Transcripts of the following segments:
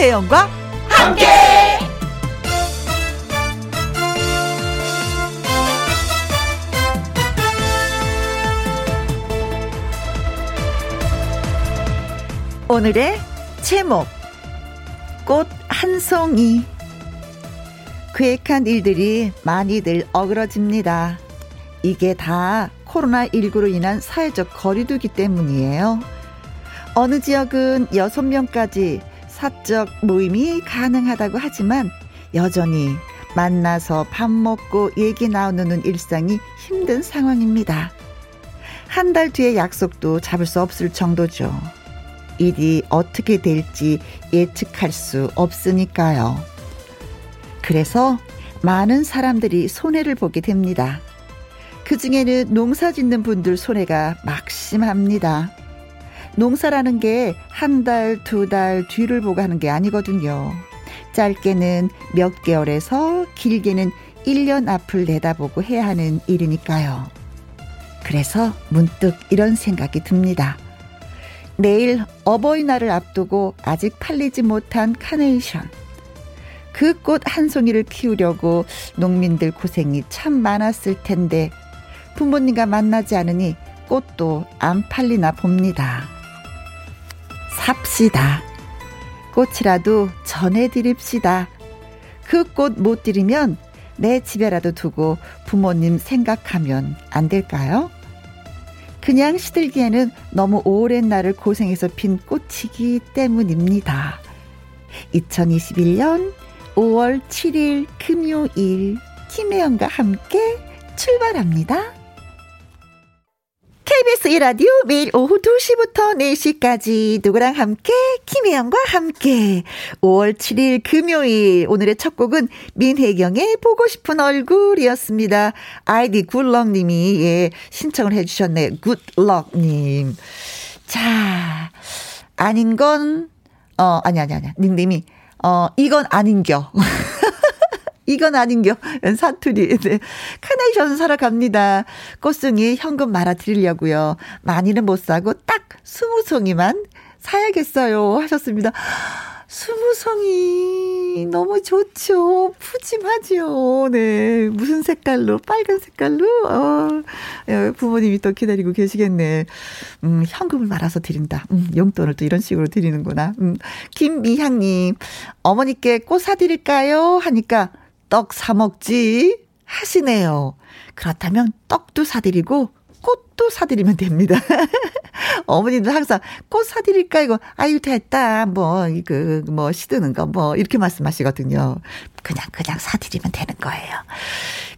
김혜영과 함께. 오늘의 제목 꽃 한 송이 계획한 일들이 많이들 어그러집니다. 이게 다 코로나19로 인한 사회적 거리두기 때문이에요. 어느 지역은 6명까지 사적 모임이 가능하다고 하지만 여전히 만나서 밥 먹고 얘기 나누는 일상이 힘든 상황입니다. 한 달 뒤에 약속도 잡을 수 없을 정도죠. 일이 어떻게 될지 예측할 수 없으니까요. 그래서 많은 사람들이 손해를 보게 됩니다. 그 중에는 농사 짓는 분들 손해가 막심합니다. 농사라는 게 한 달, 두 달 뒤를 보고 하는 게 아니거든요. 짧게는 몇 개월에서 길게는 1년 앞을 내다보고 해야 하는 일이니까요. 그래서 문득 이런 생각이 듭니다. 내일 어버이날을 앞두고 아직 팔리지 못한 카네이션. 그 꽃 한 송이를 키우려고 농민들 고생이 참 많았을 텐데 부모님과 만나지 않으니 꽃도 안 팔리나 봅니다. 삽시다. 꽃이라도 전해드립시다. 그 꽃 못 드리면 내 집에라도 두고 부모님 생각하면 안 될까요? 그냥 시들기에는 너무 오랜 날을 고생해서 핀 꽃이기 때문입니다. 2021년 5월 7일 금요일 김혜영과 함께 출발합니다. KBS 1라디오 매일 오후 2시부터 4시까지 누구랑 함께 김혜영과 함께 5월 7일 금요일 오늘의 첫 곡은 민혜경의 보고 싶은 얼굴이었습니다. 아이디 굿럭님이 예 신청을 해주셨네. 굿럭님. 자 아닌 건어 아니 아니 아니 닉님이 어 이건 아닌겨. 이건 아닌겨. 사투리. 네. 카네이션 사러 갑니다. 꽃송이 현금 말아 드리려고요. 많이는 못 사고 딱 스무 송이만 사야겠어요. 하셨습니다. 스무 송이 너무 좋죠. 푸짐하죠. 네. 무슨 색깔로? 빨간 색깔로? 어. 예, 부모님이 또 기다리고 계시겠네. 음, 현금을 말아서 드린다. 음, 용돈을 또 이런 식으로 드리는구나. 음, 김미향님, 어머니께 꽃 사드릴까요? 하니까 떡 사먹지 하시네요. 그렇다면 떡도 사드리고 꽃도 사드리면 됩니다. 어머님도 항상 꽃 사드릴까 이거 아유 됐다 뭐 이거 뭐 시드는 거 뭐 이렇게 말씀하시거든요. 그냥 그냥 사드리면 되는 거예요.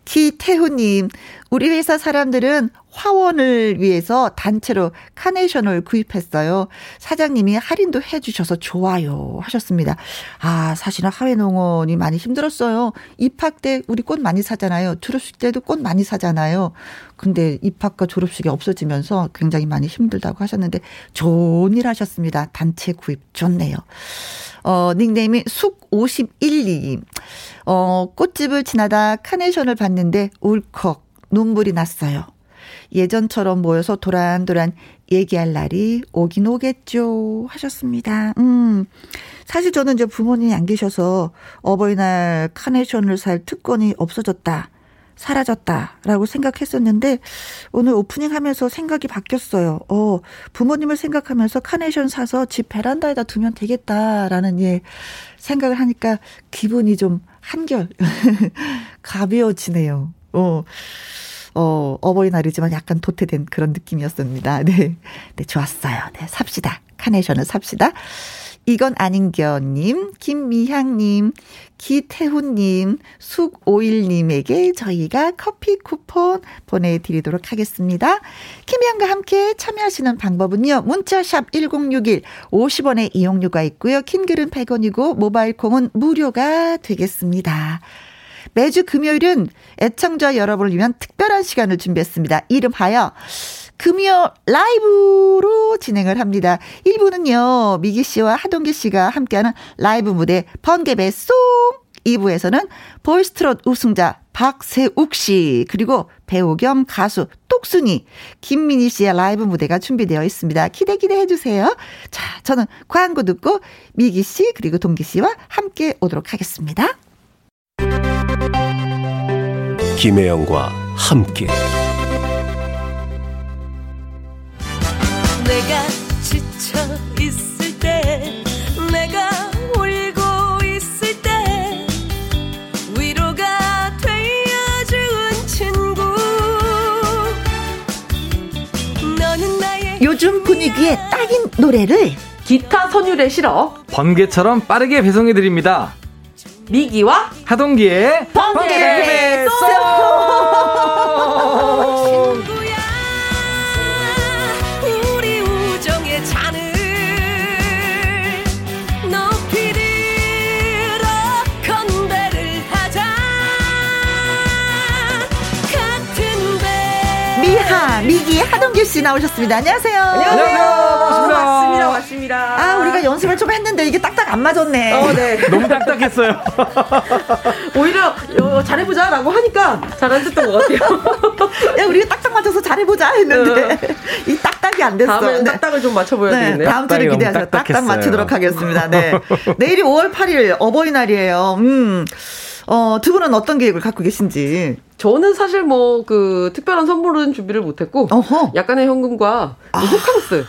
기태훈님 우리 회사 사람들은 화원을 위해서 단체로 카네이션을 구입했어요. 사장님이 할인도 해주셔서 좋아요 하셨습니다. 아 사실은 하회농원이 많이 힘들었어요. 입학 때 우리 꽃 많이 사잖아요. 졸업식 때도 꽃 많이 사잖아요. 근데 입학과 졸업식이 없어지면서 굉장히 많이 힘들다고 하셨는데 좋은 일 하셨습니다. 단체 구입 좋네요. 어, 닉네임이 숙51님. 어, 꽃집을 지나다 카네이션을 봤는데 울컥 눈물이 났어요. 예전처럼 모여서 도란도란 얘기할 날이 오긴 오겠죠. 하셨습니다. 음. 사실 저는 이제 부모님이 안 계셔서 어버이날 카네이션을 살 특권이 없어졌다. 사라졌다라고 생각했었는데 오늘 오프닝 하면서 생각이 바뀌었어요. 어, 부모님을 생각하면서 카네이션 사서 집 베란다에다 두면 되겠다라는 예 생각을 하니까 기분이 좀 한결 가벼워지네요. 어. 어, 어버이날이지만 약간 도태된 그런 느낌이었습니다. 네. 네, 좋았어요. 네, 삽시다. 카네이션을 삽시다. 이건 아닌겨님, 김미향님, 기태훈님, 숙오일님에게 저희가 커피 쿠폰 보내드리도록 하겠습니다. 김미향과 함께 참여하시는 방법은요. 문자샵 1061, 50원의 이용료가 있고요. 킹글은 100원이고 모바일 콩은 무료가 되겠습니다. 매주 금요일은 애청자 여러분을 위한 특별한 시간을 준비했습니다. 이름하여 금요 라이브로 진행을 합니다. 1부는요, 미기 씨와 하동근 씨가 함께하는 라이브 무대 번개배송 2부에서는 보이스트롯 우승자 박세욱 씨, 그리고 배우 겸 가수 똑순이, 김민희 씨의 라이브 무대가 준비되어 있습니다. 기대 기대해 주세요. 자, 저는 광고 듣고 미기 씨, 그리고 동기 씨와 함께 오도록 하겠습니다. 김혜영과 함께. 내가 지쳐 있을 때, 내가 울고 있을 때, 위로가 되어준 친구. 너는 나의 요즘 분위기에 딱인 노래를 기타 선율에 실어 번개처럼 빠르게 배송해 드립니다. 미기와 하동기의 번개 배 하, 미기, 하동규 씨 나오셨습니다. 안녕하세요. 안녕하세요. 반갑습니다. 왔습니다 왔습니다 아, 우리가 연습을 좀 했는데 이게 딱딱 안 맞았네. 어, 네. 너무 딱딱했어요. 오히려 어, 잘해보자라고 하니까 잘안 됐던 것 같아요 야, 우리가 딱딱 맞춰서 잘해보자 했는데 이 딱딱이 안 됐어. 다음에는 네. 딱딱을 좀 맞춰보야 네, 되겠네요 다음 주를 너무 딱딱. 맞추도록 하겠습니다. 네. 내일이 5월 8일 어버이날이에요. 음. 어, 두 분은 어떤 계획을 갖고 계신지. 저는 사실 뭐 그 특별한 선물은 준비를 못했고 어허. 약간의 현금과 호캉스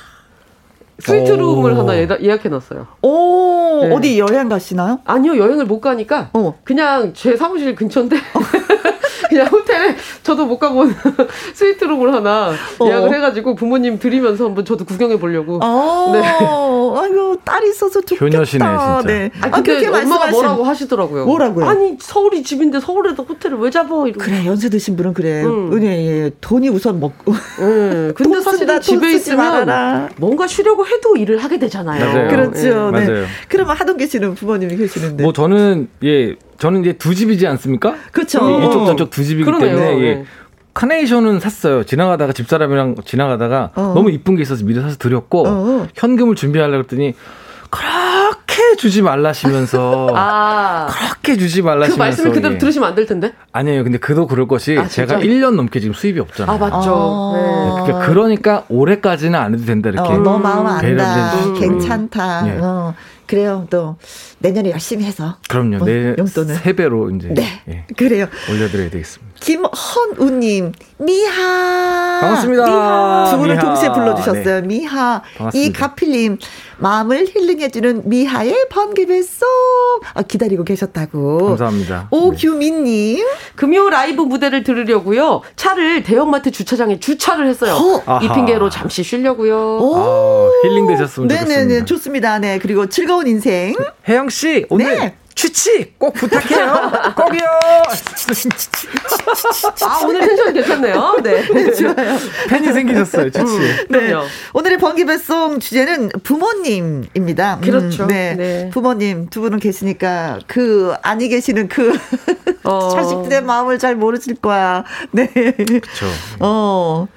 스위트룸을 오. 하나 예다- 예약해 놨어요 오, 네. 어디 여행 가시나요? 아니요 여행을 못 가니까 어. 그냥 제 사무실 근처인데 그냥 호텔에 저도 못 가본 스위트룸을 하나 어. 예약을 해가지고 부모님 드리면서 한번 저도 구경해 보려고. 어, 네. 아이고, 딸 있어서 좋겠다. 효녀시네, 진짜. 네. 아, 아, 근데 그렇게 엄마가 말씀하신. 뭐라고 하시더라고요. 뭐라고요? 아니 서울이 집인데 서울에도 호텔을 왜 잡아 이러고. 그래, 연세 드신 분은 그래. 음. 음. 예, 예. 돈이 우선 먹고. 예, 근데 돈 집에 있으면 말아라. 뭔가 쉬려고 해도 일을 하게 되잖아요. 맞아요. 그렇죠. 네. 맞아요. 그러면 하동기 씨는 부모님이 계시는데. 뭐 저는 예 저는 이제 두 집이지 않습니까? 그렇죠. 이- 이쪽 저쪽 두 집이기 그러네요. 때문에 예. 네. 카네이션은 샀어요. 지나가다가 집사람이랑 지나가다가 어. 너무 이쁜 게 있어서 미리 사서 드렸고 어. 현금을 준비하려고 했더니 그렇 게 주지 말라시면서 아. 그렇게 주지 그 말라시면서 말씀을 그대로 예. 들으시면 안 될 텐데. 아니에요. 근데 그도 그럴 것이 아? 제가 1년 넘게 지금 수입이 없잖아요. 아 맞죠. 아. 네. 그러니까, 그러니까 올해까지는 안 해도 된다 이렇게. 어, 너 마음 안다. 해주시고. 괜찮다. 예. 어, 그래요. 또 내년에 열심히 해서. 그럼요. 어, 내 용돈을. 세 배로 이제 네. 예, 그래요. 올려드려야 되겠습니다. 김헌우님, 미하. 반갑습니다. 미하. 두 분을 미하. 동시에 불러주셨어요. 네. 미하. 반갑습니다. 이 가필님, 마음을 힐링해주는 미하의 번개배송. 아, 기다리고 계셨다고. 감사합니다. 네. 오규민님, 금요 라이브 무대를 들으려고요. 차를 대형마트 주차장에 주차를 했어요. 어. 이. 핑계로 잠시 쉬려고요. 오. 아, 힐링 되셨으면 네네네, 좋겠습니다. 좋습니다. 네. 그리고 즐거운 인생. 혜영 씨 오늘 네. 취치 꼭 부탁해요. 꼭이요. 아, 오늘 텐션 괜찮네요. 네. 좋아요. 팬이 생기셨어요. 취치. 네. 그럼요. 오늘의 번개배송 주제는 부모님입니다. 음, 그렇죠. 네. 네. 부모님 두 분은 계시니까 그 아니 계시는 그 어. 자식들의 마음을 잘 모르실 거야. 네. 그렇죠. 어.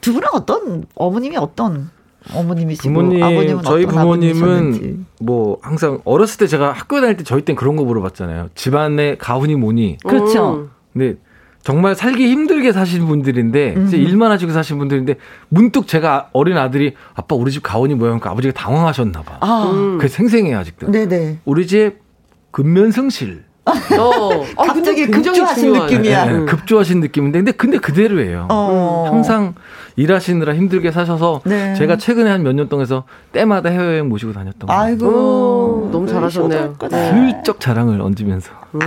두 분은 어떤 어머님이 어떤 어머님이시고 부모님 아버님은 저희 어떤 부모님은 아버님이셨는지. 뭐 항상 어렸을 때 제가 학교 다닐 때 저희 땐 그런 거 물어봤잖아요. 집안에 가훈이 뭐니? 그렇죠. 음. 근데 정말 살기 힘들게 사시는 분들인데 음. 일만 하시고 사시는 분들인데 문득 제가 어린 아들이 아빠 우리 집 가훈이 뭐야? 그러니까 아버지가 당황하셨나 봐. 아. 음. 그게 생생해요 아직도. 네네. 우리 집 근면승실. 어. 아, 갑자기 급조하신. 느낌이야. 예, 음. 급조하신 느낌인데 근데 근데 그대로예요. 어. 항상 일하시느라 힘들게 사셔서 네. 제가 최근에 한 몇 년 동안에서 때마다 해외여행 모시고 다녔던 거예요. 아이고. 오, 너무 잘하셨네요. 효도했구나. 슬쩍 자랑을 얹으면서. 음.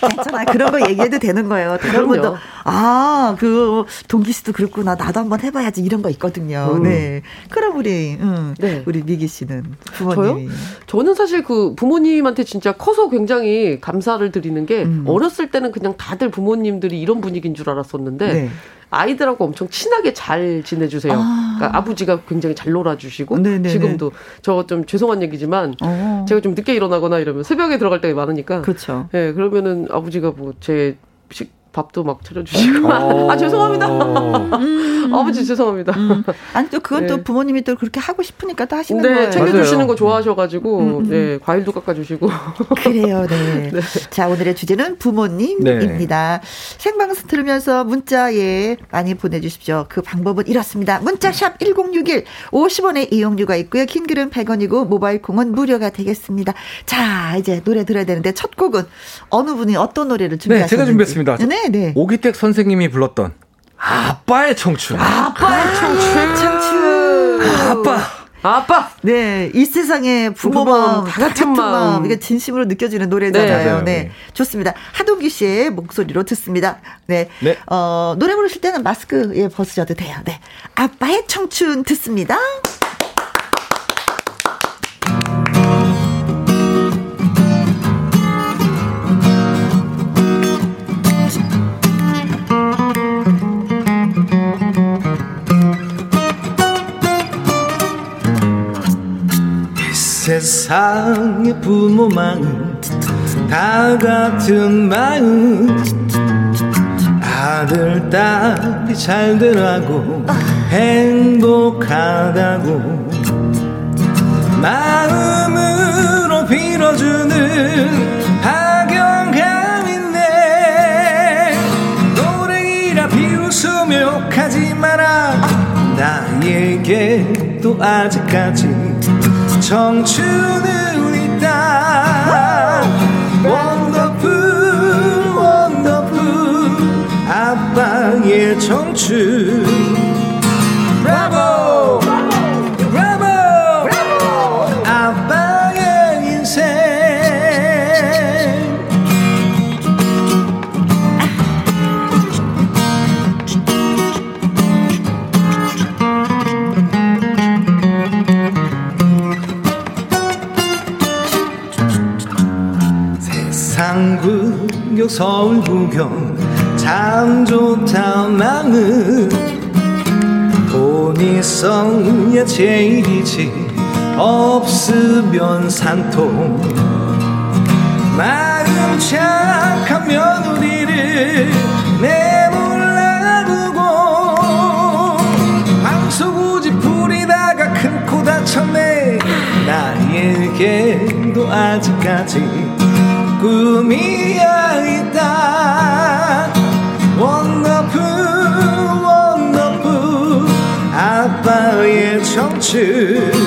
괜찮아. 그런 거 얘기해도 되는 거예요. 다른. 분도 아, 그 동기 씨도 그렇구나. 나도 한번 해봐야지 이런 거 있거든요. 음. 네. 그럼 우리 음, 네. 우리 미기 씨는 부모님이 저는 사실 그 부모님한테 진짜 커서 굉장히 감사를 드리는 게 음. 어렸을 때는 그냥 다들 부모님들이 이런 분위기인 줄 알았었는데 네. 아이들하고 엄청 친하게 잘 지내주세요. 아. 그러니까 아버지가 굉장히 잘 놀아주시고 네네네. 지금도 저 좀 죄송한 얘기지만 어. 제가 좀 늦게 일어나거나 이러면 새벽에 들어갈 때가 많으니까 그렇죠. 예 그러면은 아버지가 뭐제 밥도 막 차려주시고 아 죄송합니다. 어. 음. 아버지 죄송합니다. 음. 아니 또 그건 또 네. 부모님이 또 그렇게 하고 싶으니까 또 하시는 네, 거예요. 챙겨주시는 맞아요. 거 좋아하셔가지고, 음, 네, 과일도 깎아주시고. 그래요, 네. 자, 오늘의 주제는 부모님입니다. 생방송 들으면서 문자, 예, 많이 보내주십시오. 그 방법은 이렇습니다. 문자샵 1061, 50원의 이용료가 있고요. 긴 글은 100원이고, 모바일 콩은 무료가 되겠습니다. 자, 이제 노래 들어야 되는데, 첫 곡은 어느 분이 어떤 노래를 준비하셨는지. 제가 준비했습니다. 네, 네. 오기택 선생님이 불렀던 아빠의 청춘. 아빠의 청춘. 청춘. 아빠. 아빠! 네, 이 세상에 부모 마음, 마음, 다 같은 마음. 이게 진심으로 느껴지는 네, 노래잖아요. 맞아요. 네, 좋습니다. 하동기 씨의 목소리로 듣습니다. 네, 네. 어, 노래 부르실 때는 마스크 예 벗으셔도 돼요. 네, 아빠의 청춘 듣습니다. 세상의 부모 마음 다 같은 마음. 아들 딸이 잘 되라고 행복하다고 마음으로 빌어주는 박영감인데 노래이라 비웃으며 욕하지 마라. 나에게도 아직까지 청춘은 있다. 원더풀 원더풀 아빠의 청춘. 브라보 구경 서울 구경 참 좋다 나는 돈 있어야 제일이지 없으면 산통. 마음 착한 며느리를 내몰라두고 방소구지 부리다가 큰 코 다쳤네. 나에게도 아직까지 꿈이야 있다 원더풀 원더풀 아빠의 청춘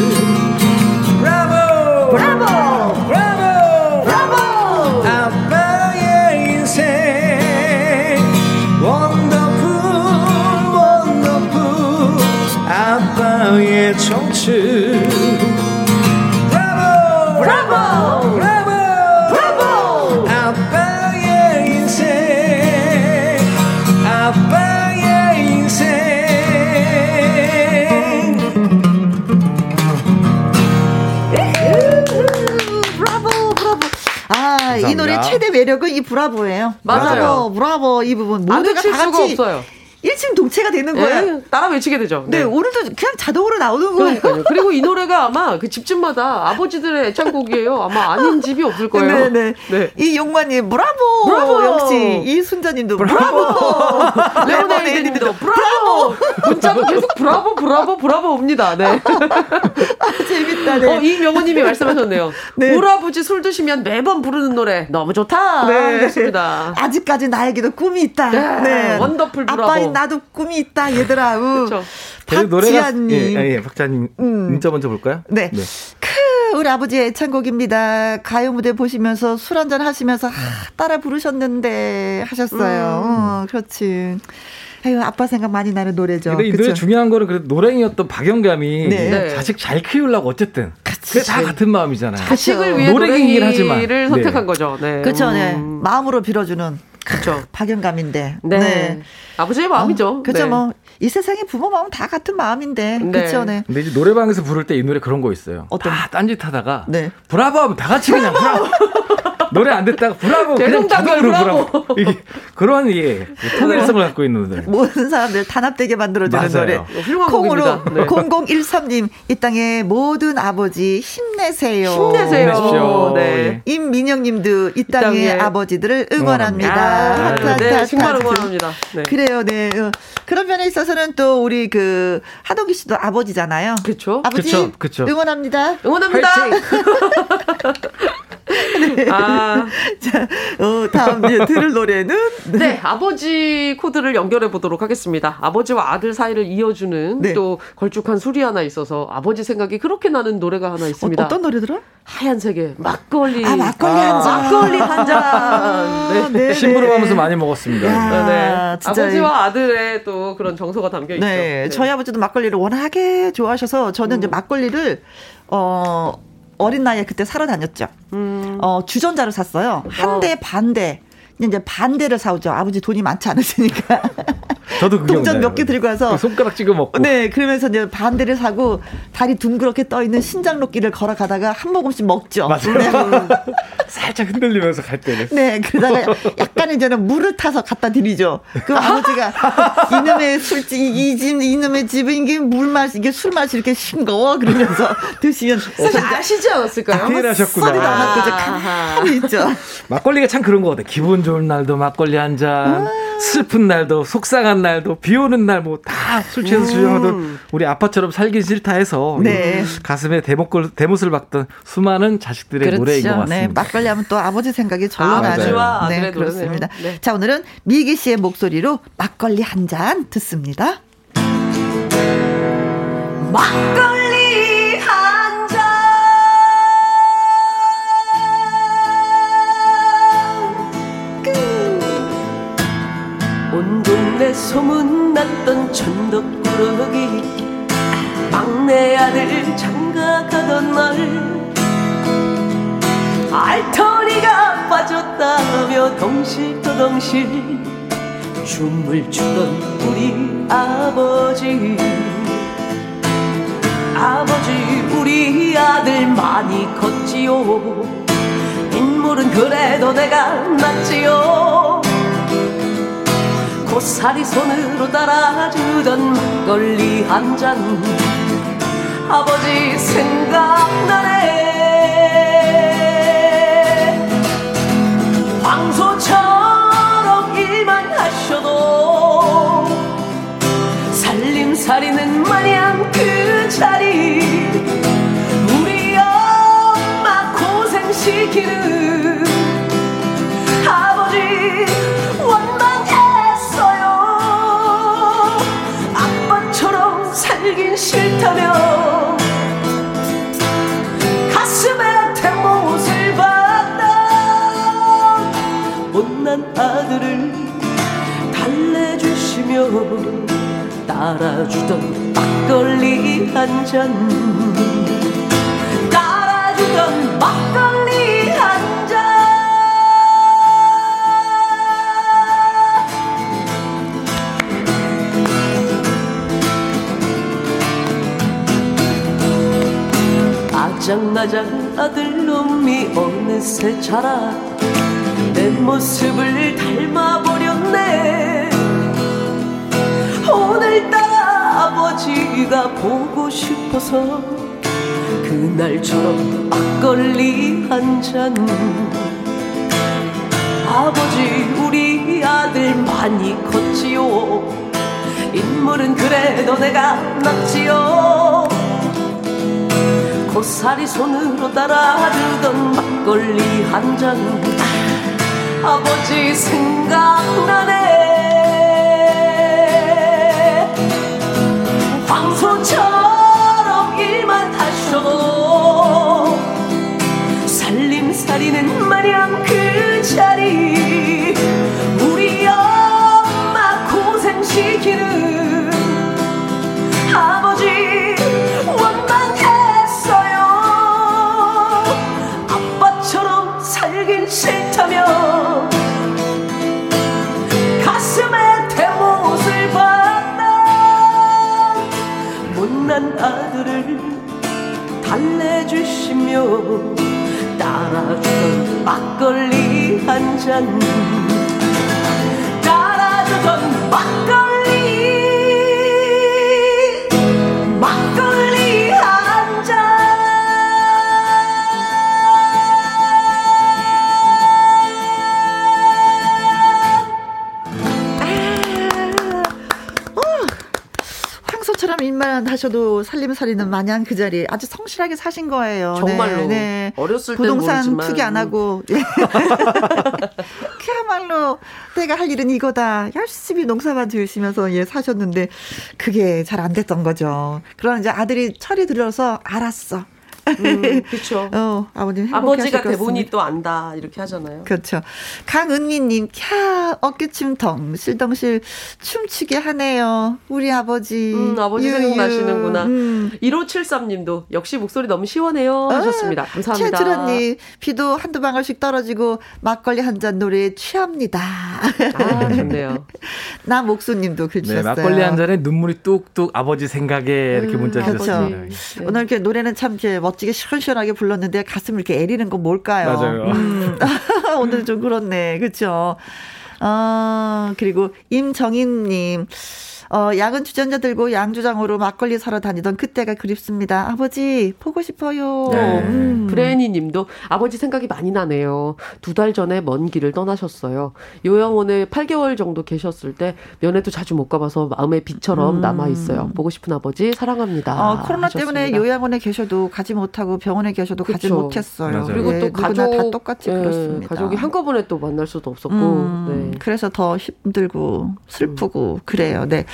매력은 이 브라보예요. 맞아요. 브라보, 브라보 이 부분 안 모두가 다 같이 없어요. 일심동체가 되는 거예요. 네, 따라 외치게 되죠. 네, 오늘도 그냥 자동으로 나오는 거예요. 그러니까요. 그리고 이 노래가 아마 그 집집마다 아버지들의 애창곡이에요. 아마 아닌 집이 없을 거예요. 네네. 네. 이 용마님 브라보. 브라보. 역시 이 순자님도 브라보. 레모네이드님도 브라보! 문자도 계속 브라보, 브라보, 브라보 옵니다. 네. 재밌다. 네. 어, 이 명호님이 말씀하셨네요. 네. 아버지 술 드시면 매번 부르는 노래 너무 좋다. 네. 좋습니다. 아직까지 나에게도 꿈이 있다. 네. 원더풀 브라보. 아빠인 나도 꿈이 있다, 얘들아. 우. 그렇죠. 박지아님. 예, 예, 박자님 음. 문자 먼저 볼까요? 네. 크, 우리 아버지의 애창곡입니다. 가요 무대 보시면서 술 한잔 하시면서 아, 따라 부르셨는데 하셨어요. 음. 어, 그렇지. 아유, 아빠 생각 많이 나는 노래죠. 근데 이 노래 그쵸? 중요한 거는 그래도 노랭이었던 박영감이 네. 네. 자식 잘 키우려고 어쨌든 그게 다 같은 마음이잖아요. 자식을 위해 노랭이긴 하지만. 노랭이를 네. 선택한 거죠. 네. 그렇죠. 네. 음, 마음으로 빌어주는 그렇죠. 박영감인데. 네. 아버지의 마음이죠. 그렇죠. 네. 뭐 이 세상에 부모 마음 다 같은 마음인데. 네. 그렇죠. 네. 근데 이제 노래방에서 부를 때 이 노래 그런 거 있어요. 어떤 다 딴짓 하다가 네. 브라보 하면 다 같이 그냥 브라보. 노래 안 됐다가 브라보 그냥 자동으로 브라보. 브라보. 이게 그런 예 통일성을 갖고 있는 분들. 모든 사람들 단합되게 만들어주는 맞아요. 노래. 훌륭한 곡으로. 네. 0013님 이 땅의 모든 아버지 힘내세요. 힘내세요. 힘내십시오. 네. 예. 임민영님도 이 땅의 땅의 아버지들을 응원합니다. 응원합니다. 하트, 아, 하트, 네, 하트, 정말 하트. 응원합니다. 네. 그래요, 네. 어, 그런 면에 있어서는 또 우리 그 하동기 씨도 아버지잖아요. 그렇죠. 아버지 그쵸, 그쵸. 응원합니다. 응원합니다. 아, 자, 어, 다음 이제 들을 노래는 네, 아버지 코드를 연결해 보도록 하겠습니다. 아버지와 아들 사이를 이어주는 네. 또 걸쭉한 술이 하나 있어서 아버지 생각이 그렇게 나는 노래가 하나 있습니다. 어, 떤 노래 들어? 하얀색의 막걸리. 아, 막걸리 한 잔. 막걸리 한 잔. 네. 네, 심부름하면서 많이 먹었습니다. 야. 네. 아, 진짜 아버지와 아들의 또 그런 정서가 담겨 있죠. 네, 저희 아버지도 막걸리를 워낙에 좋아하셔서 저는 음. 이제 막걸리를 어 어린 나이에 그때 사러 다녔죠. 음. 어 주전자를 샀어요. 한 대 반대. 이제 반대를 사오죠. 아버지 돈이 많지 않으시니까. 저도 그게 동전? 몇 개 들고 와서 그 손가락 찍어 먹고. 네, 그러면서 이제 반대를 사고 다리 둥그렇게 떠 있는 신장로길을 걸어가다가 한 모금씩 먹죠. 맞아요. 살짝 흔들리면서 갈 때는. 네, 그러다가 약간 이제는 물을 타서 갖다 드리죠. 그 아버지가 이놈의 술집, 이, 이 집, 이놈의 집은 이게 물 맛, 이게 술 맛이 이렇게 싱거워. 그러면서 드시면 사실 아시지 않았을까요? 아무 큰일하셨구나. 소리도 안 하고 이제 아하. 가만히 있죠. 막걸리가 참 그런 거 같아. 기분 좋은 날도 막걸리 한 잔, 슬픈 날도, 속상한 날도, 비 오는 날 뭐 다 술 취해서 주정하던 우리 아빠처럼 살기 싫다 해서 네. 가슴에 대목걸, 대못을 박던 수많은 자식들의 노래인 것 같습니다. 네, 막걸리 하면 또 아버지 생각이 절로 나죠. 아버지와 네, 아들의 그렇습니다. 네. 자, 오늘은 미기 씨의 목소리로 막걸리 한 잔 듣습니다. 막걸리 소문났던 천덕꾸러기. 막내 아들 장가가던 날 알터리가 빠졌다며 덩실떠덩실 춤을 추던 우리 아버지. 아버지 우리 아들 많이 컸지요. 인물은 그래도 내가 낫지요 고사리 손으로 따라주던 막걸리 한 잔. 아버지 생각나네. 황소처럼 일만 하셔도 살림살이는 마냥 그 자리 따라주던 막걸리 한 잔. 따라주던 막걸리 한 잔. 아장아장 아들놈이 어느새 자라. 내 모습을 닮아 오늘따라 아버지가 보고 싶어서 그날처럼 막걸리 한 잔. 아버지 우리 아들 많이 컸지요. 인물은 그래도 내가 낫지요. 고사리 손으로 따라주던 막걸리 한 잔. 아버지 생각나네 살림살이는 마냥 그 자리에 아주 성실하게 사신 거예요. 정말로. 네, 어렸을 땐 부동산. 투기 안 하고 예. 그야말로 내가 할 일은 이거다. 열심히 농사만 지으시면서 예 사셨는데 그게 잘 안 됐던 거죠. 그러나 이제 아들이 철이 들어서 알았어. 음, 그렇죠. 어, 아버님 아버지가 대본이. 또 안다 이렇게 하잖아요. 그렇죠. 강은미님, 캬, 어깨춤 덩실덩실 춤추게 하네요. 우리 아버지. 음, 아버지 유유. 생각나시는구나. 음. 1573님도 역시 목소리 너무 시원해요 하셨습니다. 감사합니다. 최주라님, 비도 한두 방울씩 떨어지고 막걸리 한 잔 노래에 취합니다. 아, 좋네요. 남옥수님도 글 네, 주셨어요. 막걸리 한 잔에 눈물이 뚝뚝 아버지 생각에 이렇게 문자 음, 주셨습니다. 아버지. 오늘 이렇게 노래는 참 이렇게 멋 지게 시원시원하게 불렀는데 가슴을 이렇게 애리는 건 뭘까요? 맞아요. 음. 오늘 좀 그렇네. 그렇죠. 어, 그리고 임정인님. 어, 야근 주전자 들고 양주장으로 막걸리 사러 다니던 그때가 그립습니다. 아버지, 보고 싶어요. 네. 음. 브레니 님도 아버지 생각이 많이 나네요. 두 달 전에 먼 길을 떠나셨어요. 요양원에 8개월 정도 계셨을 때 면회도 자주 못 가봐서 마음의 빛처럼 남아 있어요. 보고 싶은 아버지 사랑합니다. 음. 어, 코로나 때문에 하셨습니다. 요양원에 계셔도 가지 못하고 병원에 계셔도 가지 그쵸. 못했어요. 맞아요. 그리고 예, 또 가족 다 똑같이 예, 그렇습니다. 가족이 한꺼번에 또 만날 수도 없었고 음, 네. 그래서 더 힘들고 슬프고 그래요. 네.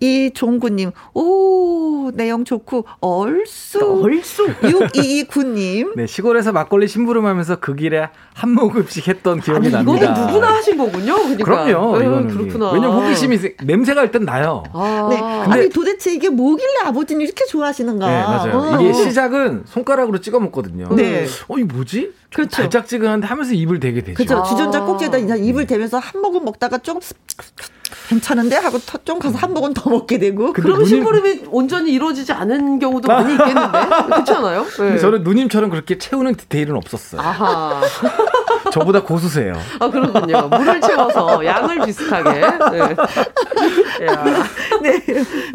이 종구님, 오 내용 좋고 얼쑤 얼쑤 6229님. 네, 시골에서 막걸리 심부름하면서 그 길에 한 모금씩 했던 기억이 아니 납니다. 이거는 누구나 하신 거군요. 그러니까. 그럼요. 네, 이거는 그렇구나. 왜냐면 호기심이 세- 냄새가 일단 나요. 아, 네. 아니 도대체 이게 뭐길래 아버지는 이렇게 좋아하시는가? 네, 맞아요. 어. 이게 시작은 손가락으로 찍어 먹거든요. 네. 어, 이 뭐지? 그렇죠. 달짝지근한데 하면서 입을 대게 되죠. 그죠. 아. 주전자 꼭지에다 그냥 입을 대면서 한 모금 먹다가 좀 괜찮은데 하고 터- 좀 가서 한 모금 더 먹게 되고. 누님- 심부름이 온전히 이루어지지 않은 경우도 많이 있겠는데 그렇지 않아요? 네. 저는 누님처럼 그렇게 채우는 디테일은 없었어요. 아하. 저보다 고수세요. 아, 그렇군요. 물을 채워서 양을 비슷하게. 네. 야. 네.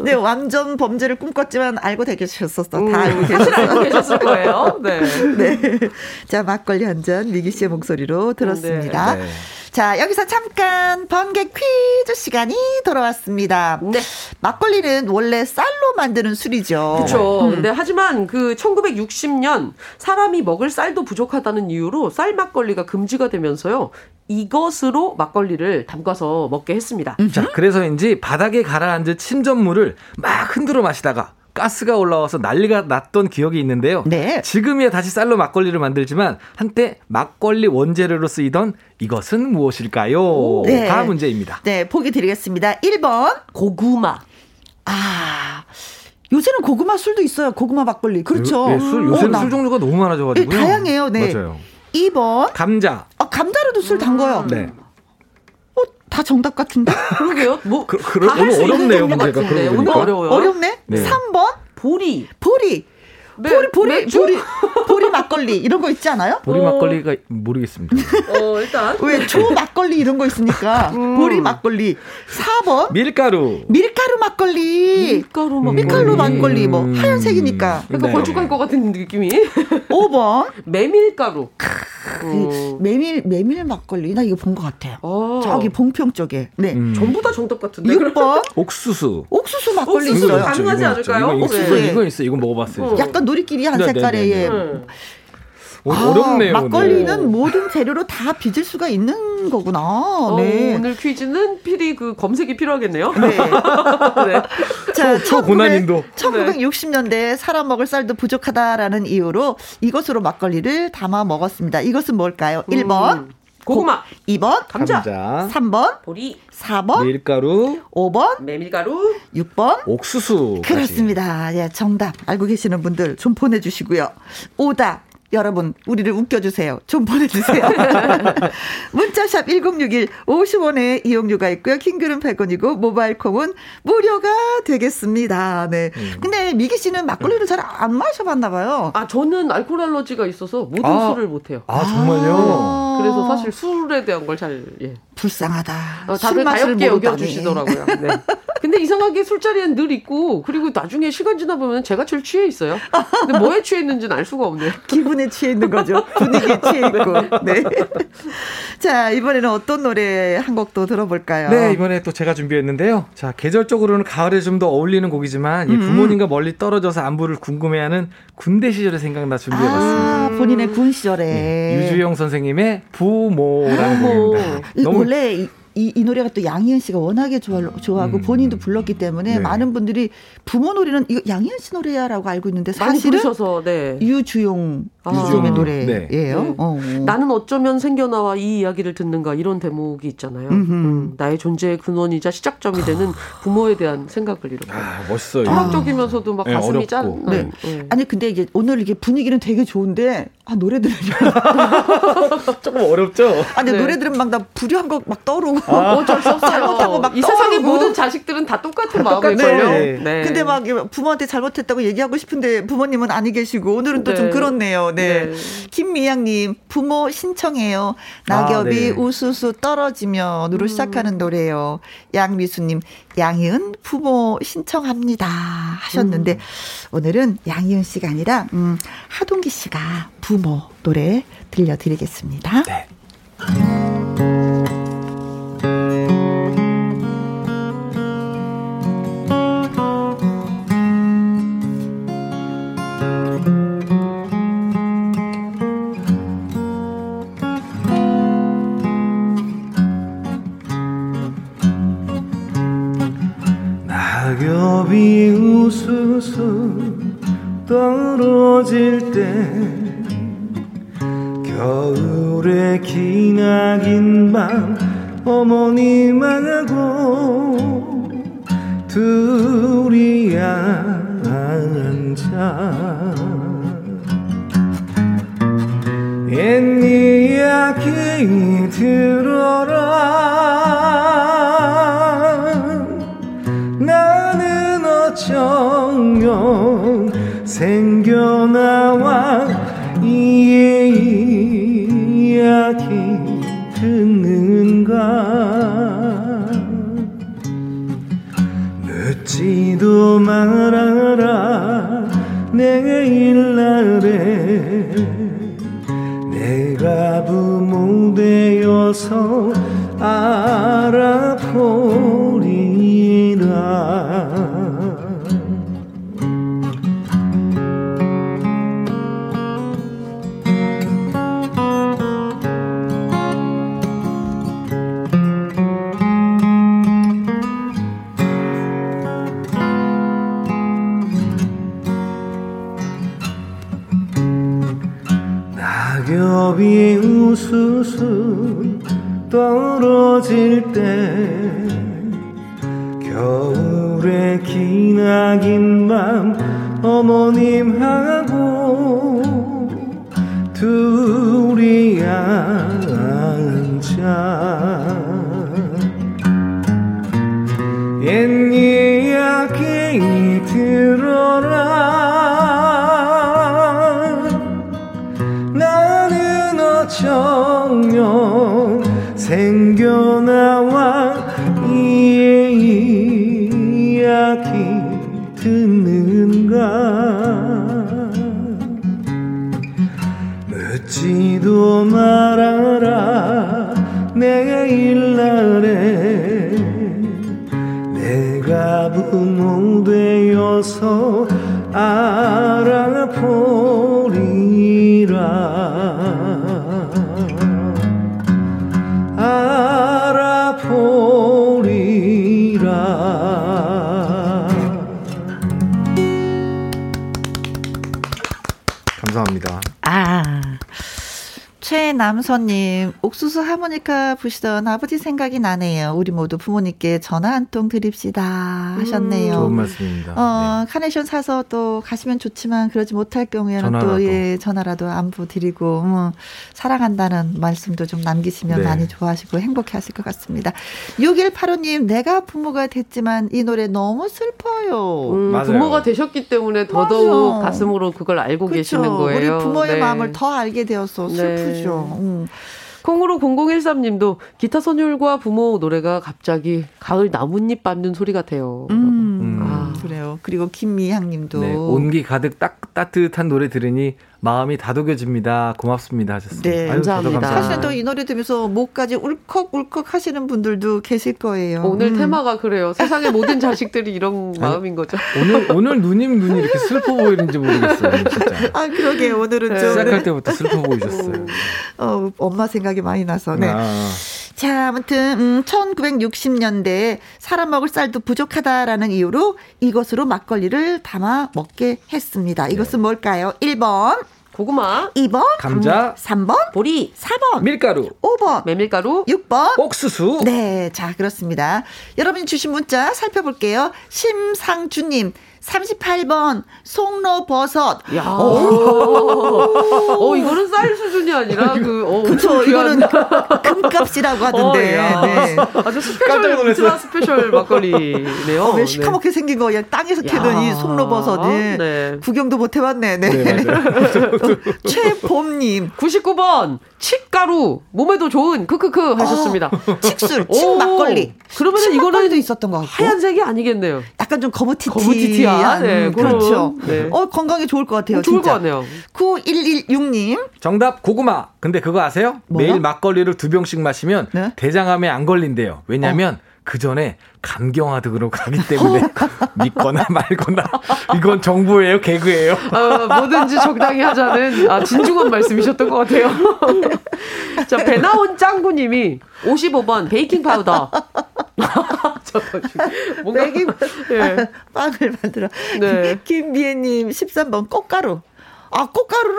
네, 완전 범죄를 꿈꿨지만 알고 계셨었어. 다 음, 알고 계셨어. 알고 계셨을 거예요. 네. 네. 자, 막 걸리 한 잔 미기 씨의 목소리로 들었습니다. 네. 자, 여기서 잠깐 번개 퀴즈 시간이 돌아왔습니다. 네. 막걸리는 원래 쌀로 만드는 술이죠. 그렇죠. 근데 하지만 그 1960년 사람이 먹을 쌀도 부족하다는 이유로 쌀 막걸리가 금지가 되면서요. 이것으로 막걸리를 담가서 먹게 했습니다. 자, 그래서인지 바닥에 가라앉은 침전물을 막 흔들어 마시다가 가스가 올라와서 난리가 났던 기억이 있는데요. 네. 지금이야 다시 쌀로 막걸리를 만들지만 한때 막걸리 원재료로 쓰이던 이것은 무엇일까요? 네. 가 문제입니다. 네, 보기 드리겠습니다. 1번. 고구마. 아. 요새는 고구마 술도 있어요. 고구마 막걸리. 그렇죠. 예, 술, 요새는 어, 나- 술 종류가 너무 예, 많아져가지고요. 다양해요. 네. 맞아요. 2번. 감자. 어, 감자로도 술 담궈요. 네. 어, 다 정답 같은데? 그러게요. 뭐 그- 그러- 다할 오늘 수 있는 문제가. 같은데. 오늘. 어려워요. 어렵네? 네. 3번. 보리. 보리. 네, 보리, 보리, 맥주? 보리, 보리 막걸리 이런 거 있지 않아요? 보리 막걸리가 모르겠습니다. 어, 일단 왜 초 막걸리 이런 거 있으니까 음. 보리 막걸리 4번 밀가루. 밀가루 막걸리 밀가루 막걸리. 밀가루 막걸리 뭐 음. 하얀색이니까 약간 네. 걸쭉할 것 같은 느낌이. 5번 메밀가루. 음. 메밀 메밀 막걸리 나 이거 본 것 같아요 어. 저기 봉평 쪽에 네 음. 전부 다 정답 같은데. 6번 옥수수. 옥수수 막걸리 옥수수 있어요 가- 가능하지. 않을까요? 이거, 옥수수 네. 이거 있어. 이거 먹어봤어요. 어. 약간 놀이끼리 한 네, 네, 색깔의 네, 네. 예. 음. 오, 아, 어렵네요. 막걸리는 오늘. 모든 재료로 다 빚을 수가 있는 거구나 어, 네. 오늘 퀴즈는 필히 그 검색이 필요하겠네요. 네. 네. 자, 초- 초고난인도. 1960년대에 사람 먹을 쌀도 부족하다라는 이유로 이것으로 막걸리를 담아 먹었습니다. 이것은 뭘까요? 1번, 음. 고구마, 2번, 감자, 감자, 3번, 보리, 4번, 밀가루, 5번, 메밀가루. 6번. 옥수수. 그렇습니다. 예, 정답 알고 계시는 분들 좀 보내 주시고요. 오답. 여러분, 우리를 웃겨주세요. 좀 보내주세요. 문자샵 1061, 50원의 이용료가 있고요. 킹글은 100원이고, 모바일 콩은 무료가 되겠습니다. 네. 근데 미기 씨는 막걸리를 잘 안 마셔봤나 봐요. 아 저는 알코올 알러지가 있어서 모든 아. 술을 못해요. 아 정말요? 어. 그래서 사실 술에 대한 걸잘 예. 불쌍하다. 어, 술 다들 가볍게. 여겨주시더라고요. 네. 근데 이상하게 술자리엔 늘 있고 그리고 나중에 시간 지나 보면 제가 제일 취해 있어요. 근데 뭐에 취해 있는지는 알 수가 없네요. 기분에 취해 있는 거죠. 분위기에 취해 있고. 네. 자, 이번에는 어떤 노래 한 곡도 들어볼까요? 네, 이번에 또 제가 준비했는데요. 자, 계절적으로는 가을에 좀 더 어울리는 곡이지만 음. 이 부모님과 멀리 떨어져서 안부를 궁금해하는 군대 시절의 생각나 준비해봤습니다. 아, 본인의 군 시절에. 네, 유주영 선생님의 부모라는 부모. 곡입니다. 이- 너무 원래 이, 이, 이 노래가 또 양희은 씨가 워낙에 좋아, 좋아 하고 음. 본인도 불렀기 때문에 네. 많은 분들이 부모 노래는 이거 양희은 씨 노래야라고 알고 있는데 많이 사실은 부르셔서 네. 유주용 아. 선생님의 네. 노래예요. 네. 어. 나는 어쩌면 생겨나와 이 이야기를 듣는가 이런 대목이 있잖아요. 음, 나의 존재의 근원이자 시작점이 되는 부모에 대한 생각을 이렇게 아, 멋있어요. 철학적이면서도 막 네, 가슴이 짠. 네. 네. 아니 근데 이게 오늘 이게 분위기는 되게 좋은데 아 노래 들으면 조금 어렵죠? 아 근데 네. 노래 들으면 막 나 불효한 거 막 떠오르고 어쩔 수 없어요. 잘못한 거막 이 세상의. 모든 자식들은 다 똑같은. 마음일걸요. 네. 네. 근데 막 부모한테 잘못했다고 얘기하고 싶은데 부모님은 아니 계시고 오늘은 또좀 네. 그렇네요. 네. 네. 김미양님 부모 신청해요. 낙엽이 아, 네. 우수수 떨어지면으로 시작하는 노래요. 양미수님 양희은 부모 신청합니다 하셨는데 오늘은 양희은 씨가 아니라 음, 하동기 씨가 부모 노래 들려드리겠습니다. 네. 낙엽이 우수수 떨어질 때 겨울의 기나긴 밤 어머님하고 둘이 앉아 옛 이야기 들어라 어쩌면 생겨나와 이 이야기 듣는가? 묻지도 말아라 내일 날에 내가 부모 되어서 알아보 낙엽이 우수수 떨어질 때 겨울의 기나긴 밤 어머님 하고 둘이 앉아 옛이 묻지도 말아라 내일 날에 내가 부모 되어서 알아보리라 남선님, 옥수수 하모니카 부시던 아버지 생각이 나네요. 우리 모두 부모님께 전화 한 통 드립시다. 하셨네요. 좋은 말씀입니다. 어, 카네이션 사서 또 가시면 좋지만 그러지 못할 경우에는 전화라도. 또, 예, 전화라도 안부 드리고, 음, 사랑한다는 말씀도 좀 남기시면 네. 많이 좋아하시고 행복해 하실 것 같습니다. 6185님, 내가 부모가 됐지만 이 노래 너무 슬퍼요. 음, 맞아요. 부모가 되셨기 때문에 더더욱 맞아. 가슴으로 그걸 알고 그쵸? 계시는 거예요. 우리 부모의 네. 마음을 더 알게 되어서 네. 슬프죠. 음. 콩으로 0013님도 기타 선율과 부모 노래가 갑자기 가을 나뭇잎 밟는 소리 같아요. 음, 아. 그래요. 그리고 김미향 님도. 네, 온기 가득 딱 따뜻한 노래 들으니 마음이 다독여집니다. 고맙습니다 하셨습니다. 네, 아유, 감사합니다. 사실은 또 이 노래 들으면서 목까지 울컥울컥 하시는 분들도 계실 거예요. 오늘 음. 테마가 그래요. 세상의 모든 자식들이 이런 마음인 거죠. 오늘 오늘 누님 눈이 이렇게 슬퍼 보이는지 모르겠어요. 진짜. 아, 그러게. 오늘은 좀. 시작할 네. 때부터 슬퍼 보이셨어요. 어, 엄마 생각이 많이 나서. 네. 아, 자, 아무튼 음, 1960년대에 사람 먹을 쌀도 부족하다라는 이유로 이것으로 막걸리를 담아 먹게 했습니다. 이것은 뭘까요? 1번, 고구마, 2번, 감자, 3번, 보리, 4번, 밀가루, 5번, 메밀가루, 6번. 옥수수. 네, 자, 그렇습니다. 여러분이 주신 문자 살펴볼게요. 심상주님, 38번, 송로버섯. 야, 어, 이거는 쌀 수준이 아니라 그, 어, 그쵸, 이거는 금값이라고 하던데. 어, 야. 네. 아주 스페셜, 울트라 스페셜 막걸리네요. 어, 왜 네. 시커멓게 생긴 거 그냥 땅에서 야. 이 송로버섯이 네. 구경도 못 해봤네. 네. 네. 최봄님 99번, 칡가루, 몸에도 좋은, 크크크 하셨습니다. 칡술, 오, 칡 막걸리. 그러면은 칡 이거는 있었던 것 같고. 하얀색이 아니겠네요. 약간 좀 거무티티한. 거무티티한, 네, 그렇죠. 네. 어 건강에 좋을 것 같아요. 좋을 진짜. 것 같네요. 9116님 정답 고구마. 근데 그거 아세요? 뭐요? 매일 막걸리를 두 병씩 마시면 네? 대장암에 안 걸린대요. 왜냐하면 그 전에 감경화득으로 가기 때문에 믿거나 말거나 이건 정보예요, 개그예요. 아, 뭐든지 적당히 하자는 아, 진중한 말씀이셨던 것 같아요. 자, 배나온 짱구님이 55번 베이킹 파우더. 뭔가 베이킹 예. 빵을 만들어. 네. 김미애님 13번 꽃가루. 아 꽃가루로?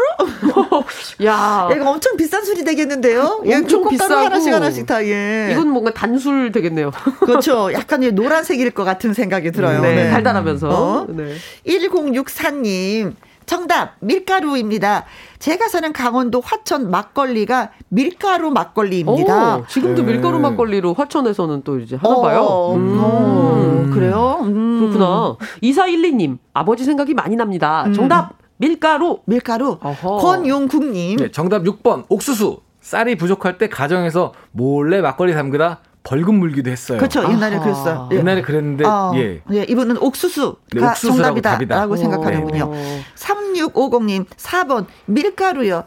야, 이거 엄청 비싼 술이 되겠는데요? 예, 엄청 그 꽃가루 비싸고. 하나씩 하나씩 다 예. 이건 뭔가 단술 되겠네요. 그렇죠. 약간 이 노란색일 것 같은 생각이 들어요. 네, 달달하면서. 어? 네. 1064님. 정답 밀가루입니다. 제가 사는 강원도 화천 막걸리가 밀가루 막걸리입니다. 오, 지금도 네. 밀가루 막걸리로 화천에서는 또 이제 하나 봐요. 어, 음. 어, 그래요? 음. 그렇구나. 2412님, 아버지 생각이 많이 납니다. 음. 정답, 밀가루. 밀가루. 어허. 권용국님. 네, 정답 6번 옥수수. 쌀이 부족할 때 가정에서 몰래 막걸리 담그다 벌금 물기도 했어요. 그렇죠. 옛날에 아하. 그랬어요. 예. 옛날에 그랬는데 어, 예. 예, 이분은 옥수수가 네, 정답이다라고 답이다. 어. 생각하는군요. 오. 3650님 4번 밀가루요.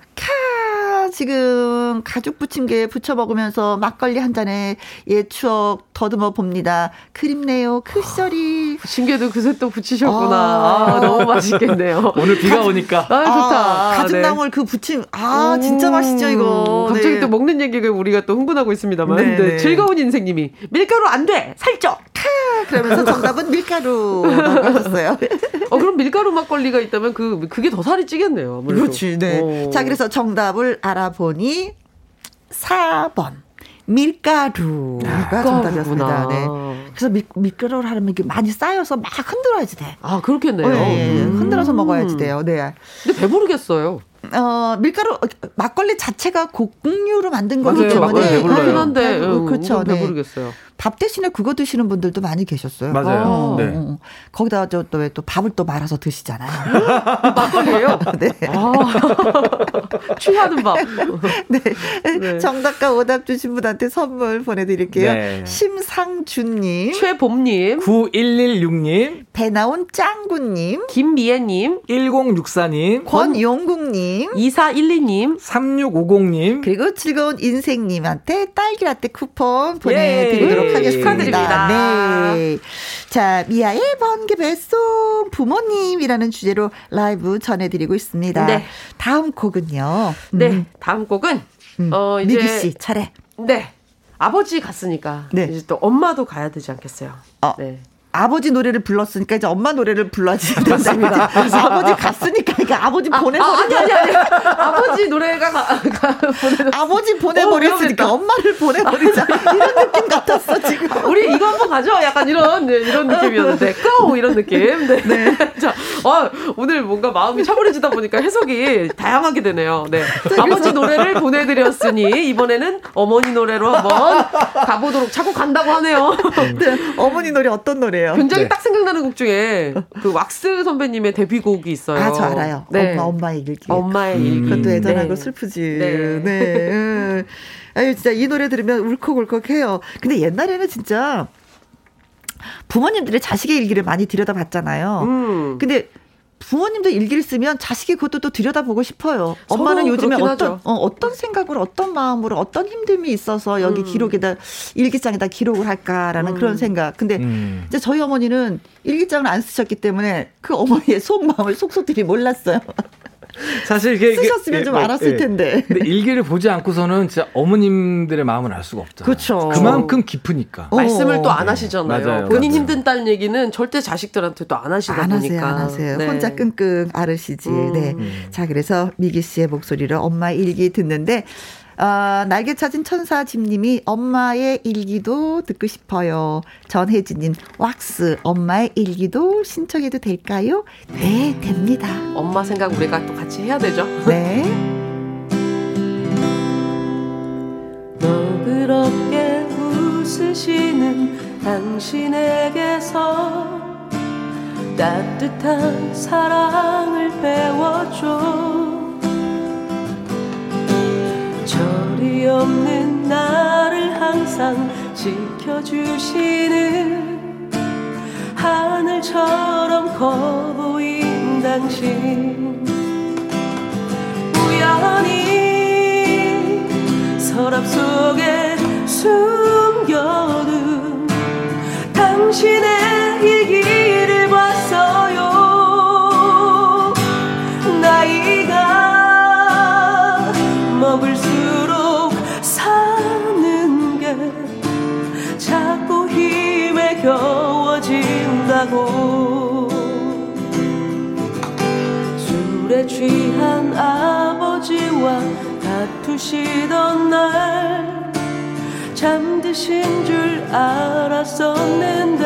카 지금 가죽 부침개 부쳐 먹으면서 막걸리 한 잔에 예 추억 더듬어 봅니다. 그립네요. 그 시절이 신게도 그새 또 붙이셨구나. 아. 아, 너무 맛있겠네요. 오늘 비가 오니까 아, 좋다. 아, 가죽나물 그 부침 아 진짜 맛있죠 이거. 음, 갑자기 네. 또 먹는 얘기가 우리가 또 흥분하고 있습니다만. 네, 네, 네. 즐거운 인생님이 밀가루 안 돼! 살쪄! 그러면서 정답은 밀가루라고 하셨어요. 어, 그럼 밀가루 막걸리가 있다면 그, 그게 더 살이 찌겠네요. 아무래도. 그렇지, 네. 오. 자, 그래서 정답을 알아보니 4번. 밀가루가 정답이었습니다. 네. 그래서 밀, 밀가루를 하려면 이게 많이 쌓여서 막 흔들어야지 돼. 아, 그렇겠네요. 어, 예, 예. 음. 흔들어서 먹어야지 돼요. 네. 근데 배부르겠어요. 어, 밀가루, 어, 막걸리 자체가 곡류로 만든 거기 맞아요. 때문에. 막걸리 배불러요. 그렇긴 한데, 배- 음, 그렇죠. 은근 네. 배부르겠어요. 밥 대신에 그거 드시는 분들도 많이 계셨어요. 맞아요. 어, 네. 어, 어. 거기다 저 또 왜 또 밥을 또 말아서 드시잖아요. 막걸리예요 네. 아, 취하는 밥. 네. 네. 정답과 오답 주신 분한테 선물 보내드릴게요. 네. 심상준님, 최봄님, 9116님, 배나온 짱구님, 김미애님, 1064님, 권용국님, 2412님, 3650님, 그리고 즐거운 인생님한테 딸기라떼 쿠폰 보내드리도록 예. 하겠습니다. 축하드립니다. 네. 자, 미아의 번개 뱃송 부모님이라는 주제로 라이브 전해드리고 있습니다. 네. 다음 곡은요. 네, 음, 다음 곡은, 음, 어, 이제. 미기 씨 차례. 네. 아버지 갔으니까. 네. 이제 또 엄마도 가야 되지 않겠어요. 어. 네. 아버지 노래를 불렀으니까 이제 엄마 노래를 불러야지 된다. 아버지 갔으니까 그러니까 아버지 아, 보내버리 아, 아니, 아니, 아니. 아버지 노래가 가, 가, 보내 아버지 어, 보내버렸으니까 위험했다. 엄마를 보내버리자 이런 느낌 같았어 지금. 우리 이거 한번 가죠? 약간 이런, 네, 이런 느낌이었는데. 고! 이런 느낌. 네. 자, 어, 오늘 뭔가 마음이 차분해지다 보니까 해석이 다양하게 되네요. 네. 아버지 노래를 보내드렸으니, 이번에는 어머니 노래로 한번 가보도록 자꾸 간다고 하네요. 네, 어머니 노래 어떤 노래 예요? 굉장히 네. 딱 생각나는 곡 중에 그 왁스 선배님의 데뷔곡이 있어요. 아 저 알아요. 네. 엄마 엄마의 일기. 엄마의 음. 일기. 그것도 애절하고 네. 슬프지. 네. 네. 음. 아유, 진짜 이 노래 들으면 울컥울컥 해요. 근데 옛날에는 진짜 부모님들의 자식의 일기를 많이 들여다봤잖아요. 음. 근데 부모님도 일기를 쓰면 자식이 그것도 또 들여다보고 싶어요. 엄마는 요즘에 어떤 하죠. 어, 어떤 생각으로 어떤 마음으로 어떤 힘듦이 있어서 여기 음. 기록에다 일기장에다 기록을 할까라는 그런 생각. 근데 음. 이제 저희 어머니는 일기장을 안 쓰셨기 때문에 그 어머니의 속마음을 속속들이 몰랐어요. 사실 이게 쓰셨으면 예, 좀 예, 알았을 예. 텐데. 근데 일기를 보지 않고서는 진짜 어머님들의 마음을 알 수가 없잖아요. 그렇죠. 그만큼 깊으니까. 어. 말씀을 또 안 하시잖아요. 맞아요. 본인 맞아요. 힘든 딸 얘기는 절대 자식들한테 또 안 하시다 안 하세요, 보니까. 안 하세요. 네. 혼자 끙끙 앓으시지. 음. 네. 자, 그래서 미기 씨의 목소리를 엄마 일기 듣는데, 어, 날개 찾은 천사 집님이 엄마의 일기도 듣고 싶어요. 전혜진님, 왁스, 엄마의 일기도 신청해도 될까요? 네, 됩니다. 엄마 생각 우리가 또 같이 해야 되죠. 네. 너그럽게 웃으시는 당신에게서 따뜻한 사랑을 배워줘 없는 나를 항상 지켜주시는 하늘처럼 커 보인 당신. 우연히 서랍 속에 숨겨둔 당신의 취한 아버지와 다투시던 날 잠드신 줄 알았었는데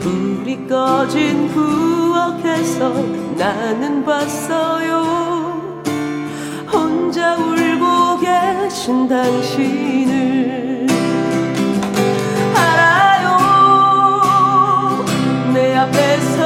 불이 꺼진 부엌에서 나는 봤어요. 혼자 울고 계신 당신을 알아요. 내 앞에서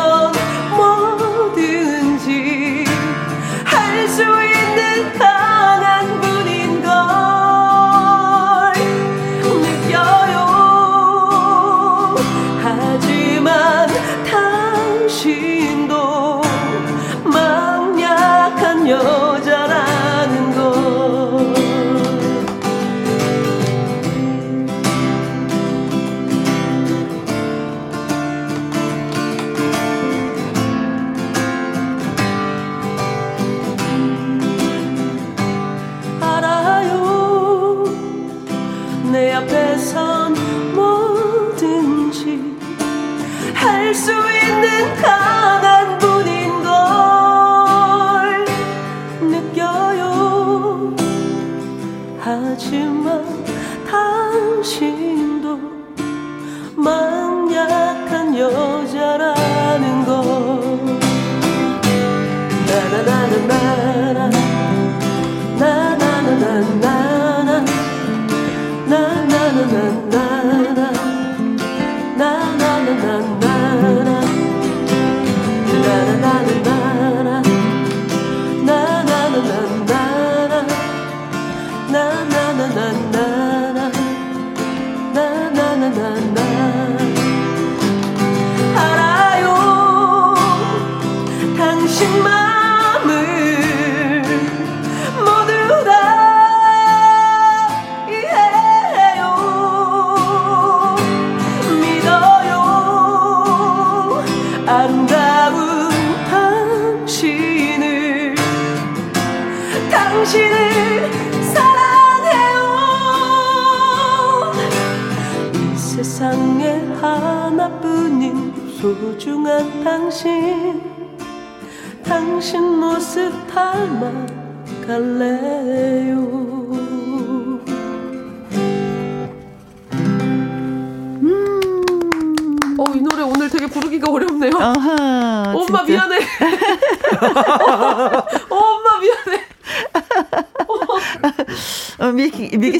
나나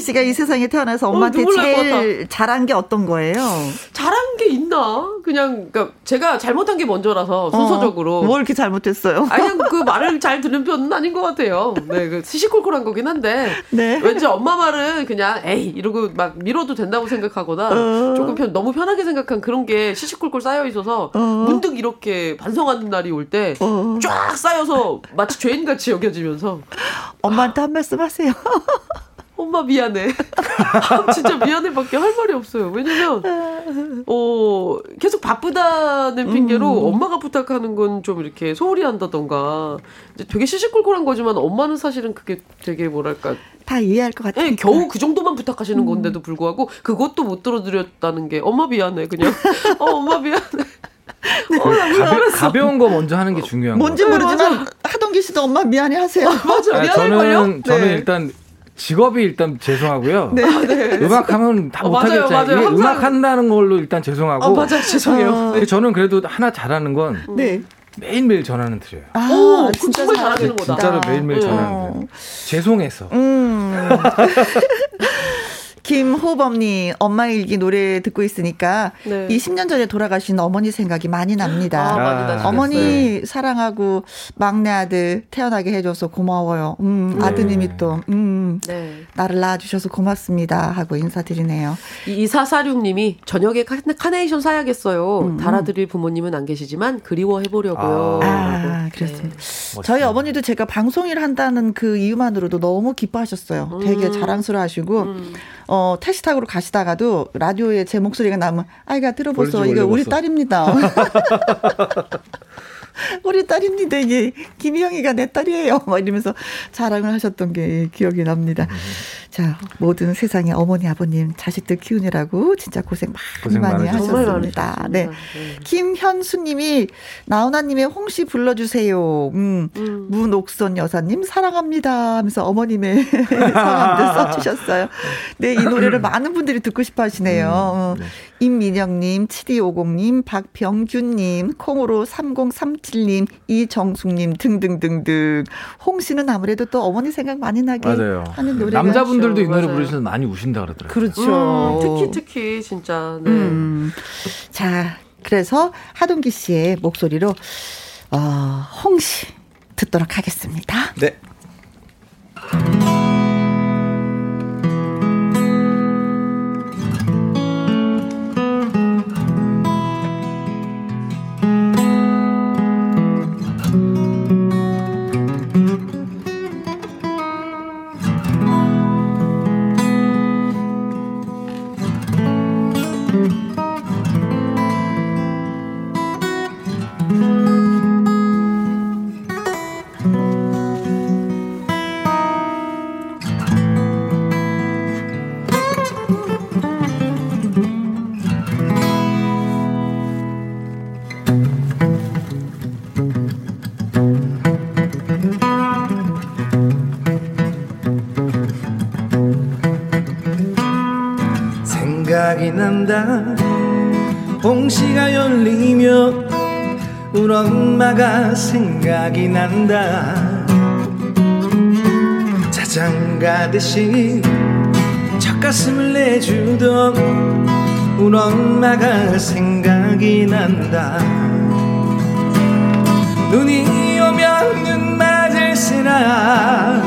씨가 이 세상에 태어나서 엄마한테 눈물 날것 제일 잘한 게 어떤 거예요? 잘한 게게 있나? 그냥 그러니까 제가 잘못한 게 먼저라서 순서적으로 어, 뭘 이렇게 잘못했어요? 아니 그냥 그 말을 잘 듣는 편은 아닌 것 같아요. 네, 그 시시콜콜한 거긴 한데 네. 왠지 엄마 말은 그냥 에이 이러고 막 미뤄도 된다고 생각하거나 어. 조금 편, 너무 편하게 생각한 그런 게 시시콜콜 쌓여 있어서 어. 문득 이렇게 반성하는 날이 올 때쫙 어. 쌓여서 마치 죄인같이 여겨지면서 엄마한테 한 말씀 하세요. 엄마 미안해. 진짜 미안해밖에 할 말이 없어요. 왜냐면 어 계속 바쁘다는 핑계로 엄마가 부탁하는 건 좀 이렇게 소홀히 한다던가 이제 되게 시시콜콜한 거지만 엄마는 사실은 그게 되게 뭐랄까 다 이해할 것 같아요. 예, 겨우 그 정도만 부탁하시는 건데도 불구하고 그것도 못 들어드렸다는 게 엄마 미안해 그냥 어 엄마 미안해 어, 나 가벼. 가벼운 거 먼저 하는 게 중요한 거. 뭔지 모르지만 하동기 씨도 엄마 미안해 하세요. 맞아 아, 미안할 걸요? 저는 저는 네. 일단 직업이 일단 죄송하고요. 네. 음악 하면 다 어, 맞아요, 못하겠잖아요. 맞아요. 항상- 음악 한다는 걸로 일단 죄송하고. 아 맞아 죄송해요 어. 근데 저는 그래도 하나 잘하는 건 네. 매일매일 전화는 드려요. 아, 오, 그건 정말 잘하시는 거다. 진짜로 매일매일 네. 전화는 어. 드려요. 죄송해서. 음. 김호범님, 엄마 일기 노래 듣고 있으니까 네. 20년 전에 돌아가신 어머니 생각이 많이 납니다. 아, 많이 아. 어머니 사랑하고 막내 아들 태어나게 해줘서 고마워요. 음, 네. 아드님이 또, 음, 네. 나를 낳아주셔서 고맙습니다. 하고 인사드리네요. 이사사육님이 저녁에 카- 카네이션 사야겠어요. 달아드릴 부모님은 안 계시지만 그리워해보려고요. 아, 아, 라고. 그렇습니다. 저희 어머니도 제가 방송일 한다는 그 이유만으로도 너무 기뻐하셨어요. 되게 자랑스러워 하시고, 음. 어, 택시 타고 가시다가도 라디오에 제 목소리가 나오면, 아이가 들어보소. 이거 우리. 딸입니다. 우리 딸입니다. 이게 김희영이가 내 딸이에요. 막 이러면서 자랑을 하셨던 게 기억이 납니다. 음. 자, 모든 세상에 어머니, 아버님, 자식들 키우느라고 진짜 고생 많이 고생 많이 하셨습니다. 네. 네. 김현수 님이 나훈아 님의 홍시 불러 주세요. 음, 음. 문옥선 여사님 사랑합니다 하면서 어머님의 성함도 써 주셨어요. 네, 이 노래를 많은 분들이 듣고 싶어 하시네요. 어, 임민영님, 7250님, 박병균님, 콩으로 3037님, 이정숙님 등등등등. 홍 씨는 아무래도 또 어머니 생각 많이 나게 맞아요. 하는 노래가 남자분들도 이 노래. 부르시면 많이 우신다 그러더라고요. 그렇죠. 음, 특히 특히 진짜 네. 음. 자, 그래서 하동기 씨의 목소리로 어, 홍시 듣도록 하겠습니다. 네. 엄마가 생각이 난다. 짜장 가듯이 젖가슴을 내주던 우리 엄마가 생각이 난다. 눈이 오면 눈 맞을세라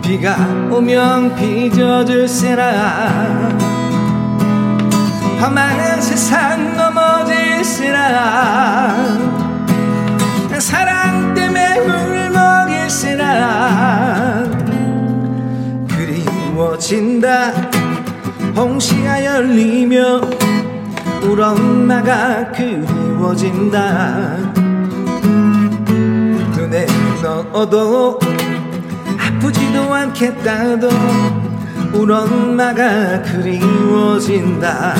비가 오면 비 젖을세라 험한 세상 넘어질세라 그리워진다. 홍시가 열리며 우리 엄마가 그리워진다. 눈에 넣어도 아프지도 않겠다도 우리 엄마가 그리워진다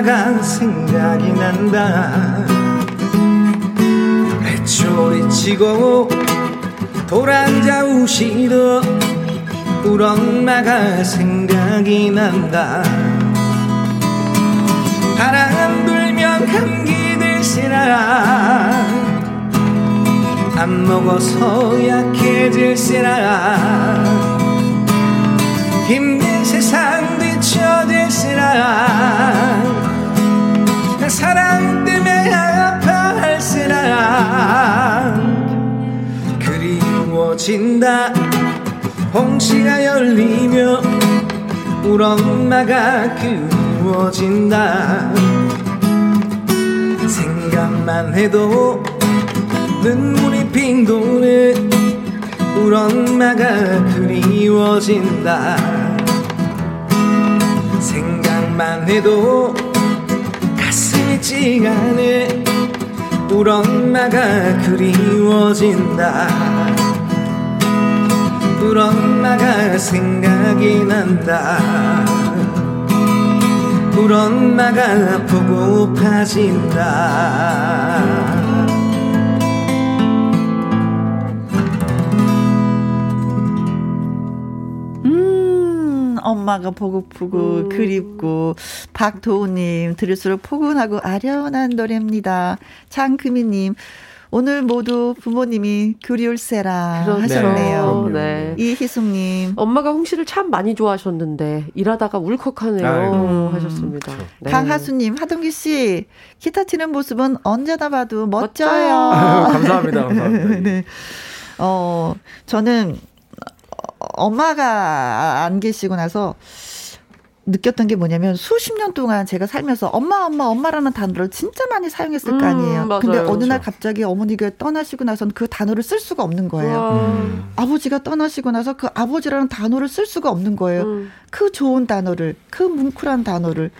엄마가 생각이 난다. 외초리 치고 돌아앉아 우시도 우리 엄마가 생각이 난다. 바람 불면 감기 들시라. 안 먹어서 약해질시라. 힘든 세상 비춰질시라 사랑 때문에 아파할시라 그리워진다. 홍시가 열리며 우리 엄마가 그리워진다. 생각만 해도 눈물이 핑 도는 우리 엄마가 그리워진다. 생각만 해도 가슴이 찡하네 우리 엄마가 그리워진다. 우리 엄마가 생각이 난다. 우리 엄마가 보고파진다. 음, 엄마가 보고프고 음. 그립고 박도우님 들을수록 포근하고 아련한 노래입니다. 장금희님 오늘 모두 부모님이 그리울세라 그렇죠. 하셨네요. 네. 이희숙님 엄마가 홍시를 참 많이 좋아하셨는데 일하다가 울컥하네요 아이고. 하셨습니다. 네. 강하수님 하동기 씨 기타 치는 모습은 언제나 봐도 멋져요. 멋져요. 감사합니다. 감사합니다. 네. 어, 저는 어, 엄마가 안 계시고 나서 느꼈던 게 뭐냐면 수십 년 동안 제가 살면서 엄마 엄마 엄마라는 단어를 진짜 많이 사용했을 거 음, 아니에요. 맞아요. 근데 어느 날. 갑자기 어머니가 떠나시고 나서는 그 단어를 쓸 수가 없는 거예요. 와. 아버지가 떠나시고 나서 그 아버지라는 단어를 쓸 수가 없는 거예요. 음. 그 좋은 단어를, 그 뭉클한 단어를.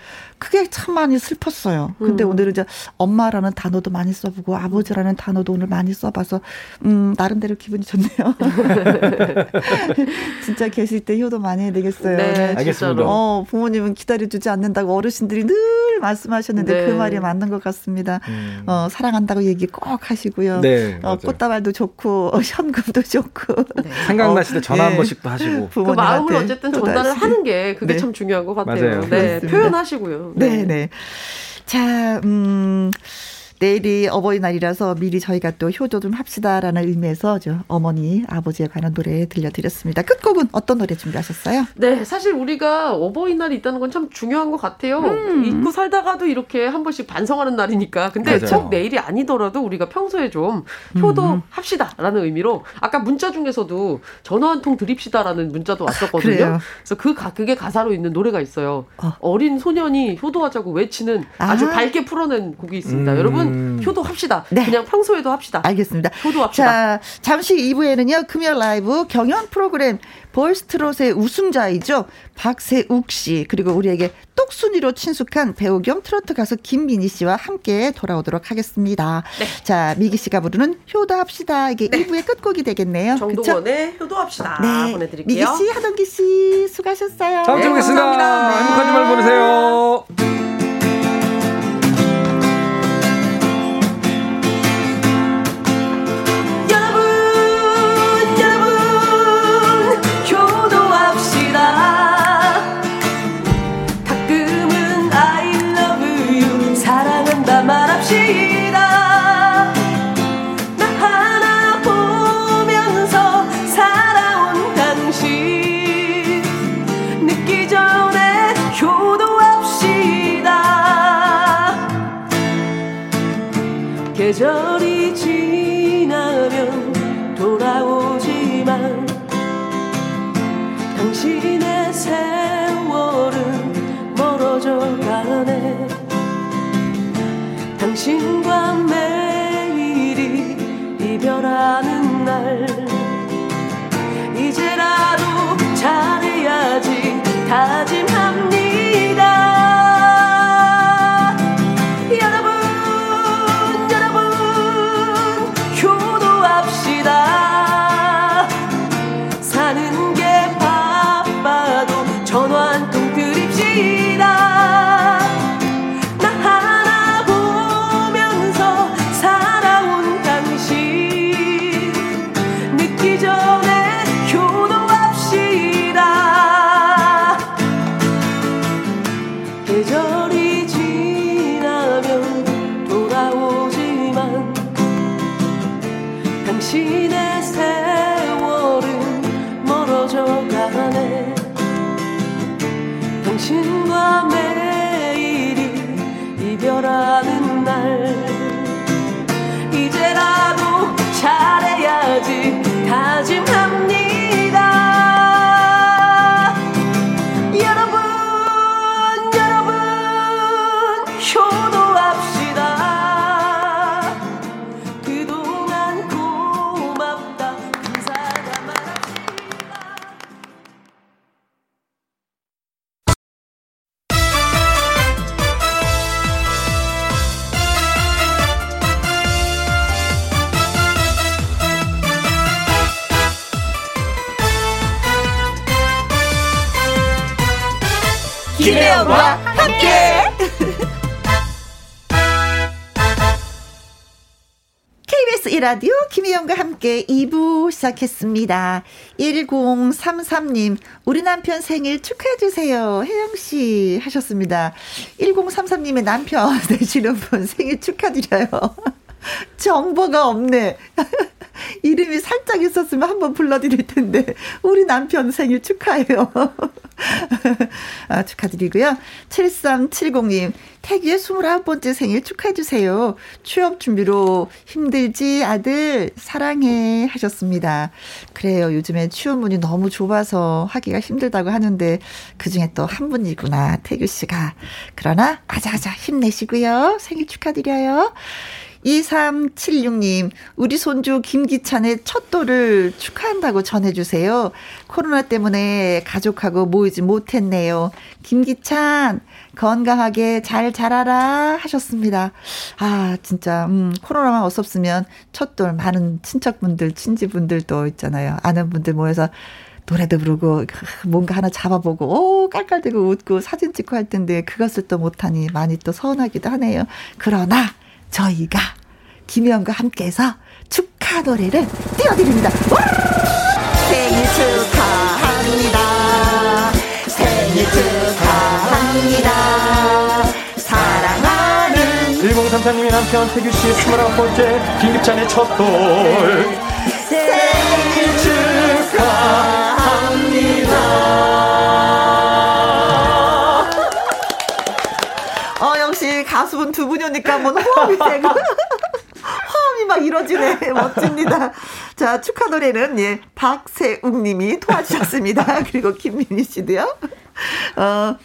그게 참 많이 슬펐어요. 근데 음. 오늘은 이제 엄마라는 단어도 많이 써보고 아버지라는 단어도 오늘 많이 써봐서, 음, 나름대로 기분이 좋네요. 진짜 계실 때 효도 많이 해야 되겠어요. 네, 알겠습니다. 어, 부모님은 기다려주지 않는다고 어르신들이 늘 말씀하셨는데 네. 그 말이 맞는 것 같습니다. 음. 어, 사랑한다고 얘기 꼭 하시고요. 네, 어. 꽃다발도 좋고, 어, 현금도 좋고. 생각나실 때 전화 한 네. 번씩 또 하시고. 그 마음을 어쨌든 전달을. 하는 게 그게 네. 참 중요한 것 같아요. 맞아요. 네, 그렇습니다. 표현하시고요. 네, 네. 자, 음, 내일이 어버이날이라서 미리 저희가 또 효도 좀 합시다라는 의미에서 저 어머니, 아버지에 관한 노래 들려드렸습니다. 끝곡은 어떤 노래 준비하셨어요? 네, 사실 우리가 어버이날이 있다는 건 참 중요한 것 같아요. 음. 잊고 살다가도 이렇게 한 번씩 반성하는 날이니까. 근데 맞아요. 꼭 내일이 아니더라도 우리가 평소에 좀 효도합시다라는 의미로 아까 문자 중에서도 전화 한 통 드립시다라는 문자도 왔었거든요. 그래요? 그래서 그 가, 그게 가사로 있는 노래가 있어요. 어. 어린 소년이 효도하자고 외치는 아주 아. 밝게 풀어낸 곡이 있습니다. 음. 여러분 효도합시다. 네. 그냥 평소에도 합시다. 알겠습니다. 효도합시다. 자, 잠시 2부에는요, 금요 라이브 경연 프로그램 보이스트롯의 우승자이죠. 박세욱 씨, 그리고 우리에게 똑순이로 친숙한 배우 겸 트로트 가수 김민희 씨와 함께 돌아오도록 하겠습니다. 네. 자, 미기 씨가 부르는 효도합시다. 이게 2부의 끝곡이 되겠네요. 그쵸? 정동원의 효도합시다 네. 보내드릴게요. 미기 씨, 하동기 씨, 수고하셨어요. 다음 주에 네, 뵙겠습니다. 감사합니다. 행복한 주말 보내세요. 당신과 매일이 이별하는 날. 이제라도 잘해야지. 다 다짐합니다 라디오 김혜영과 함께 2부 시작했습니다. 1033님, 우리 남편 생일 축하해주세요. 혜영씨 하셨습니다. 1033님의 남편 되시는 분 생일 축하드려요. 정보가 없네. 이름이 살짝 있었으면 한번 불러드릴 텐데, 우리 남편 생일 축하해요. 아, 축하드리고요. 7370님, 태기의 29번째 생일 축하해주세요. 취업 준비로 힘들지, 아들, 사랑해. 하셨습니다. 그래요. 요즘에 취업문이 너무 좁아서 하기가 힘들다고 하는데, 그 중에 또 한 분이구나, 태규 씨가. 그러나, 아자아자 힘내시고요. 생일 축하드려요. 2376님, 우리 손주 김기찬의 첫 돌을 축하한다고 전해주세요. 코로나 때문에 가족하고 모이지 못했네요. 김기찬, 건강하게 잘 자라라 하셨습니다. 아, 진짜, 음, 코로나만 없었으면 첫 돌 많은 친척분들, 친지분들도 있잖아요. 아는 분들 모여서 노래도 부르고 뭔가 하나 잡아보고 오 깔깔대고 웃고 사진 찍고 할 텐데 그것을 또 못하니 많이 또 서운하기도 하네요. 그러나 저희가 김혜영과 함께해서 축하 노래를 띄워드립니다. 와! 생일 축하합니다. 생일 축하합니다. 사랑하는 1033님의 남편 태규 씨의 29번째 김기찬의 첫 돌. 가수분 두 분이니까 뭐 호흡이 되고. 화음이 막 이뤄지네. 멋집니다. 자, 축하 노래는, 예, 박세웅 님이 도와주셨습니다. 그리고 김민희 씨도요. 어,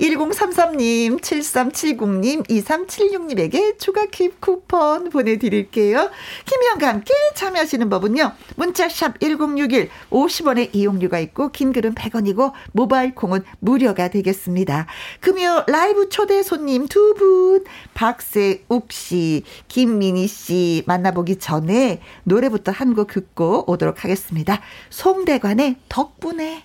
1033님, 7370님, 2376님에게 추가 킵 쿠폰 보내드릴게요. 김희영과 함께 참여하시는 법은요. 문자샵 1061, 50원의 이용료가 있고, 긴 글은 100원이고, 모바일 콩은 무료가 되겠습니다. 금요 라이브 초대 손님 두 분, 박세욱 씨, 김민희 씨 만나보기 전에 노래부터 한 곡 듣고 오도록 하겠습니다. 송대관의 덕분에.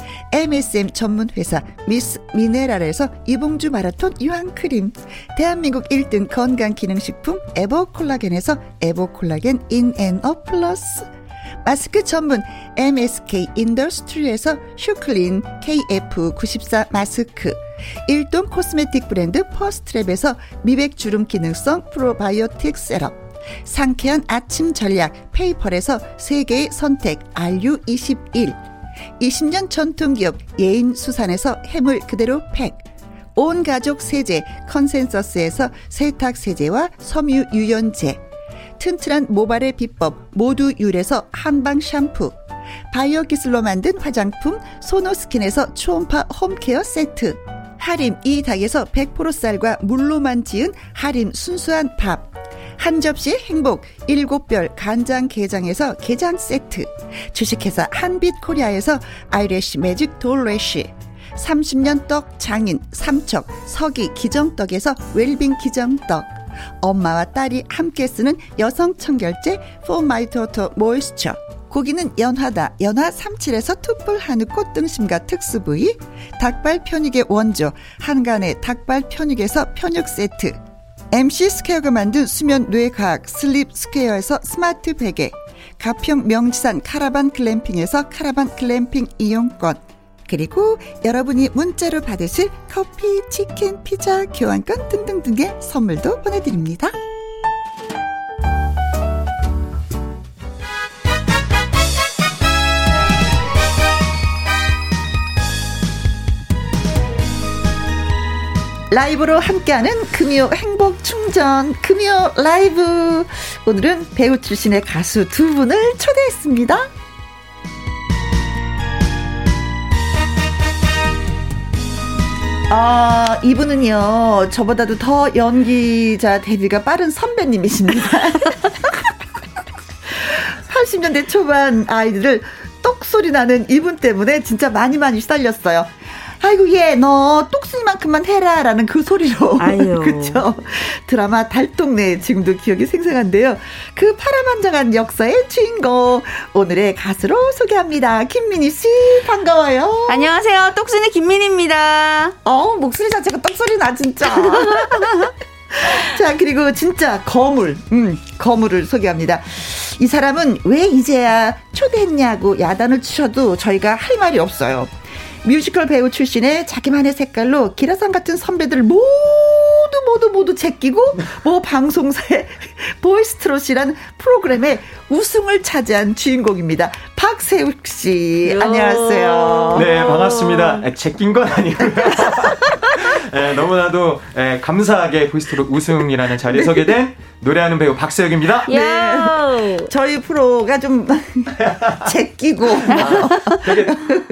MSM 전문 회사 미스 미네랄에서 이봉주 마라톤 유황 크림, 대한민국 1등 건강 기능식품 에버 콜라겐에서 에버 콜라겐 인앤업 플러스. 마스크 전문 MSK 인더스트리에서 슈클린 KF94 마스크 일동 코스메틱 브랜드 퍼스트랩에서 미백 주름 기능성 프로바이오틱 셋업 상쾌한 아침 전략 페이펄에서 세계의 선택 RU21 20년 전통기업 예인수산에서 해물 그대로 팩 온 가족 세제 컨센서스에서 세탁 세제와 섬유 유연제. 튼튼한 모발의 비법 모두 유래서 한방 샴푸. 바이오 기술로 만든 화장품 소노스킨에서 초음파 home care 세트. 하림 이 닭에서 100% 쌀과 물로만 지은 하림 순수한 밥 한 접시 행복 일곱 별 간장 게장에서 게장 세트. 주식회사 한빛코리아에서 아이래쉬 매직 돌래쉬. 30년 떡 장인 삼척 서기 기정떡에서 웰빙 기정떡. 엄마와 딸이 함께 쓰는 여성 청결제 Daughter Moisture. 고기는 연하다, 연하 37에서 투뿔 한우 꽃등심과 특수 부위, 닭발 편육의 원조, 한간의 닭발 편육에서 편육 세트, MC 스퀘어가 만든 수면 뇌과학 슬립 스퀘어에서 스마트 베개, 가평 명지산 카라반 글램핑에서 카라반 글램핑 이용권, 그리고 여러분이 문자로 받으실 커피, 치킨, 피자, 교환권 등등등의 선물도 보내드립니다. 라이브로 함께하는 금요 행복 충전 금요 라이브 오늘은 배우 출신의 가수 두 분을 초대했습니다. 아, 이분은요, 저보다도 더 연기자 데뷔가 빠른 선배님이십니다. 80년대 초반 아이들을 똑소리 나는 이분 때문에 진짜 많이 많이 시달렸어요. 아이고 얘 너 똑순이만큼만 해라라는 그 소리로. 그렇죠 드라마 달동네 지금도 기억이 생생한데요. 그 파란만장한 역사의 주인공 오늘의 가수로 소개합니다. 김민희 씨 반가워요. 안녕하세요. 똑순이 김민희입니다. 어 목소리 자체가 떡소리 나 진짜. 자 그리고 진짜 거물 음 거물을 소개합니다. 이 사람은 왜 이제야 초대했냐고 야단을 치셔도 저희가 할 말이 없어요 뮤지컬 배우 출신의 자기만의 색깔로 기라상 같은 선배들 모두 모두 모두 제끼고 뭐 방송사의 보이스트롯이란 프로그램의 우승을 차지한 주인공입니다. 박세욱 씨 요. 안녕하세요. 네, 반갑습니다. 에, 제낀 건 아니고요. 에, 너무나도 에, 감사하게 보이스트롯 우승이라는 자리에 서게 된 노래하는 배우 박세욱입니다. 요. 저희 프로가 좀 제끼고 되게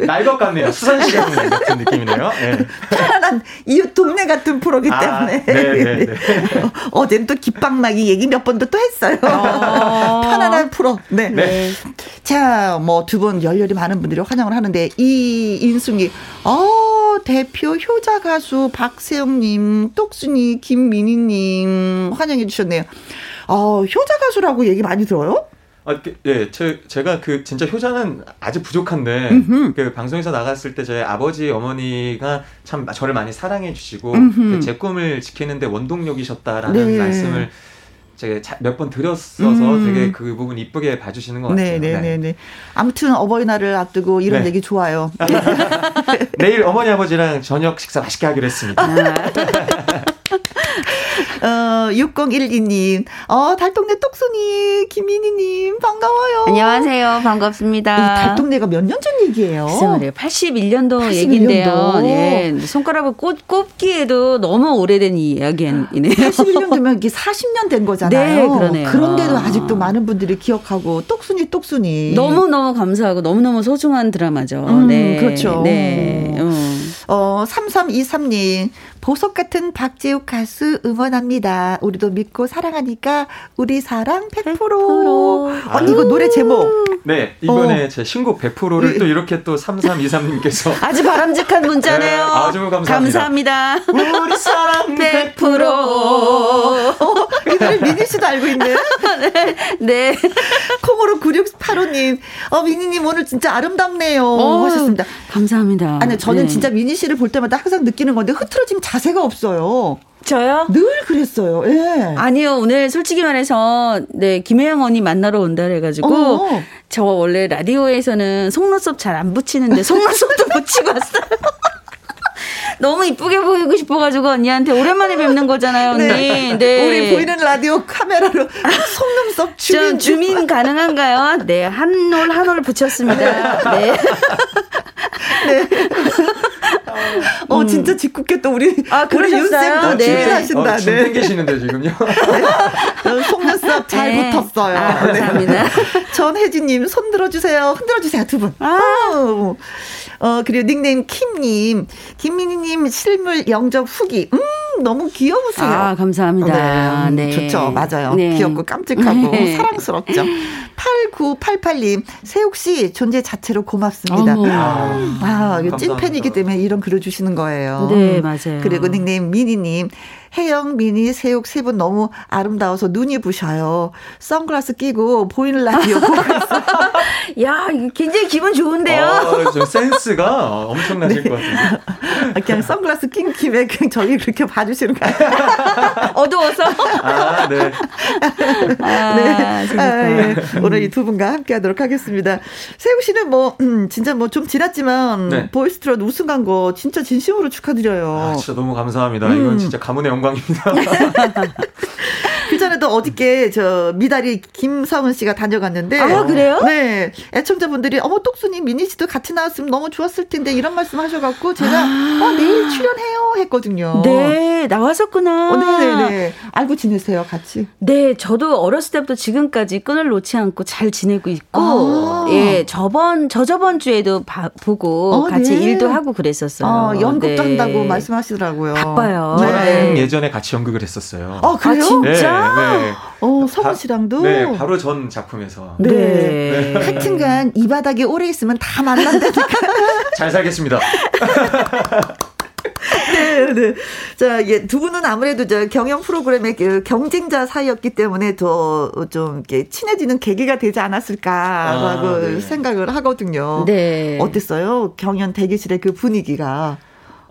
날 것 같네요. 수산 시장 같은 느낌이네요. 예. 편안한 이웃 동네 같은 프로기 아, 때문에 네, 네. 어제는 또 깃방나기 얘기 몇 번도 또 했어요. 편안한 프로. 네. 네. 자, 뭐 두 분 열렬히 많은 분들이 환영을 하는데 이 인숙이 어 대표 효자 가수 박세영님, 똑순이 김민희님 환영해 주셨네요. 어 효자 가수라고 얘기 많이 들어요? 아, 그, 예, 제, 제가 그 진짜 효자는 아직 부족한데 그 방송에서 나갔을 때 저희 아버지 어머니가 참 저를 많이 사랑해 주시고 음흠. 그제 꿈을 지키는데 원동력이셨다라는 네. 말씀을 제가 몇 번 드렸어서 음. 되게 그 부분 이쁘게 봐주시는 것 같아요. 네, 네, 네, 네. 아무튼 어버이날을 앞두고 이런 네. 얘기 좋아요. 내일 어머니 아버지랑 저녁 식사 맛있게 하기로 했습니다. 어, 6012님, 어, 달동네 똑순이, 김민희님, 반가워요. 안녕하세요. 이 반갑습니다. 달동네가 몇 년 전 얘기예요? 글쎄 말이에요. 81년도 81년도. 얘기인데요. 네. 손가락을 꼽, 꼽기에도 너무 오래된 이야기이네요. 81년도면 이게 40년 된 거잖아요. 네, 그러네요. 그런데도 아직도 많은 분들이 기억하고, 똑순이, 똑순이. 너무너무 감사하고 너무너무 소중한 드라마죠. 음, 네. 그렇죠. 네. 음. 어, 3323님, 보석 같은 박재욱 가수 응원합니다. 우리도 믿고 사랑하니까 우리 사랑 100%. 100%. 어, 이거 노래 제목. 네, 이번에 어. 제 신곡 100%를 또 이렇게 또 3323님께서 아주 바람직한 문자네요. 네, 아주 감사합니다. 감사합니다. 우리 사랑 100%. 어, 이 노래 미니 씨도 알고 있네. 네. 콩으로 9685님, 어, 미니님 오늘 진짜 아름답네요. 어, 하셨습니다. 감사합니다. 아니, 저는 네. 진짜 미니 씨를 볼 때마다 항상 느끼는 건데, 흐트러진 자세가 없어요. 저요? 늘 그랬어요. 예. 아니요, 오늘 솔직히 말해서, 네, 김혜영 언니 만나러 온다 그래가지고, 어. 저 원래 라디오에서는 속눈썹 잘 안 붙이는데, 속눈썹도 붙이고 왔어요. 너무 이쁘게 보이고 싶어가지고 언니한테 오랜만에 뵙는 거잖아요, 언니. 네. 우리 보이는 라디오 카메라로 속눈썹 주민 좀 주민 가능한가요? 네, 한 올 한 올 붙였습니다. 네. 어, 진짜 짓궂게 또 우리. 음. 아, 우리 그러셨어요? 윤쌤도 네. 주민하신다. 어, 줌 네. 땡기시는데 지금요. 어, 속눈썹 잘 네. 붙었어요. 아, 감사합니다. 네. 전혜진님, 손 들어주세요. 흔들어주세요, 두 분. 아. 어, 어, 그리고 닉네임 킴님, 김민희님 실물 영접 후기. 음, 너무 귀여우세요. 아, 감사합니다. 네, 네. 좋죠. 맞아요. 네. 귀엽고 깜찍하고 네. 사랑스럽죠. 8988님, 세욱 씨 존재 자체로 고맙습니다. 어머. 아, 이거 감사합니다. 찐팬이기 때문에 이런 글을 주시는 거예요. 네, 맞아요. 그리고 닉네임 미니님, 혜영, 미니, 세욱 세 분 너무 아름다워서 눈이 부셔요. 선글라스 끼고 보이는 라디오 보고 있어요. 야, 이거 굉장히 기분 좋은데요? 어, 저 센스가 엄청나실 것 같은데. 아, 그냥 선글라스 낀 김에 그냥 저희 그렇게 봐주시는 거예요. 어두워서. 아, 네. 아, 네. 재밌다. 아, 예. 오늘 이 두 분과 함께 하도록 하겠습니다. 세욱 씨는 뭐, 음, 진짜 뭐 좀 지났지만, 네. 보이스트롯 우승한 거 진짜 진심으로 축하드려요. 아, 진짜 너무 감사합니다. 음. 이건 진짜 가문의 영광 입니다. 그 전에도 어저께 저 미다리 김성은 씨가 다녀갔는데. 아, 그래요? 네. 애청자분들이, 어머, 똑순이 미니 씨도 같이 나왔으면 너무 좋았을 텐데, 이런 말씀 하셔갖고, 제가, 어, 내일 출연해요 했거든요. 네, 나왔었구나. 어, 네네네. 알고 지내세요, 같이. 네, 저도 어렸을 때부터 지금까지 끈을 놓지 않고 잘 지내고 있고, 아. 예, 저번, 저저번 주에도 봐- 보고 어, 같이 네. 일도 하고 그랬었어요. 어, 연극도 네. 한다고 말씀하시더라고요. 바빠요. 저랑 네. 예전에 같이 연극을 했었어요. 어, 그래요? 아, 진짜? 네, 네. 어, 바- 씨랑도. 네, 바로 전 작품에서. 네. 네. 하여튼간 이 바닥에 오래 있으면 다 만난다니까. 잘 살겠습니다. 네, 네. 자, 예, 두 분은 아무래도 저 경영 프로그램의 그 경쟁자 사이였기 때문에 더좀 이렇게 친해지는 계기가 되지 않았을까라고 아, 네. 생각을 하거든요. 네. 어땠어요? 경연 대기실의 그 분위기가.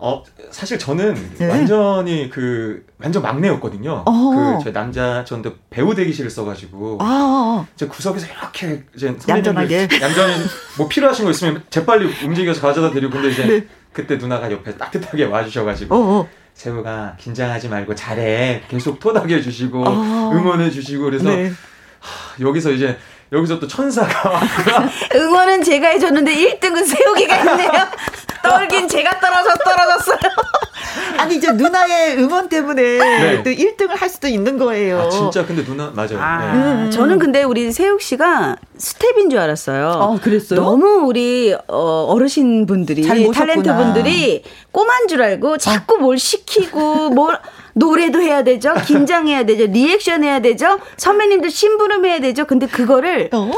어, 사실 저는 네. 완전히 그, 완전 막내였거든요. 어. 그, 제 남자, 저는 배우 대기실을 써가지고. 아, 제 구석에서 이렇게 이제 얌전하게. 얌전히 뭐 필요하신 거 있으면 재빨리 움직여서 가져다 드리고 근데 이제 네. 그때 누나가 옆에 따뜻하게 와주셔가지고 어, 어. 세욱아 긴장하지 말고 잘해 계속 토닥여 주시고 아. 응원해 주시고 그래서 네. 하, 여기서 이제 여기서 또 천사가. 응원은 제가 해줬는데 1등은 세욱이가 했네요. 떨긴 제가 떨어져 떨어졌어요. 아니, 이제 누나의 응원 때문에 네. 또 1등을 할 수도 있는 거예요. 아, 진짜 근데 누나 맞아요. 아, 네. 음. 저는 근데 우리 세욱 씨가 스텝인 줄 알았어요. 어, 그랬어요? 너무 우리 어, 어르신 분들이. 탤런트 분들이 꼬만 줄 알고 자꾸 뭘 시키고 뭘 노래도 해야 되죠. 긴장해야 되죠. 리액션 해야 되죠. 선배님들 심부름 해야 되죠. 근데 그거를 어,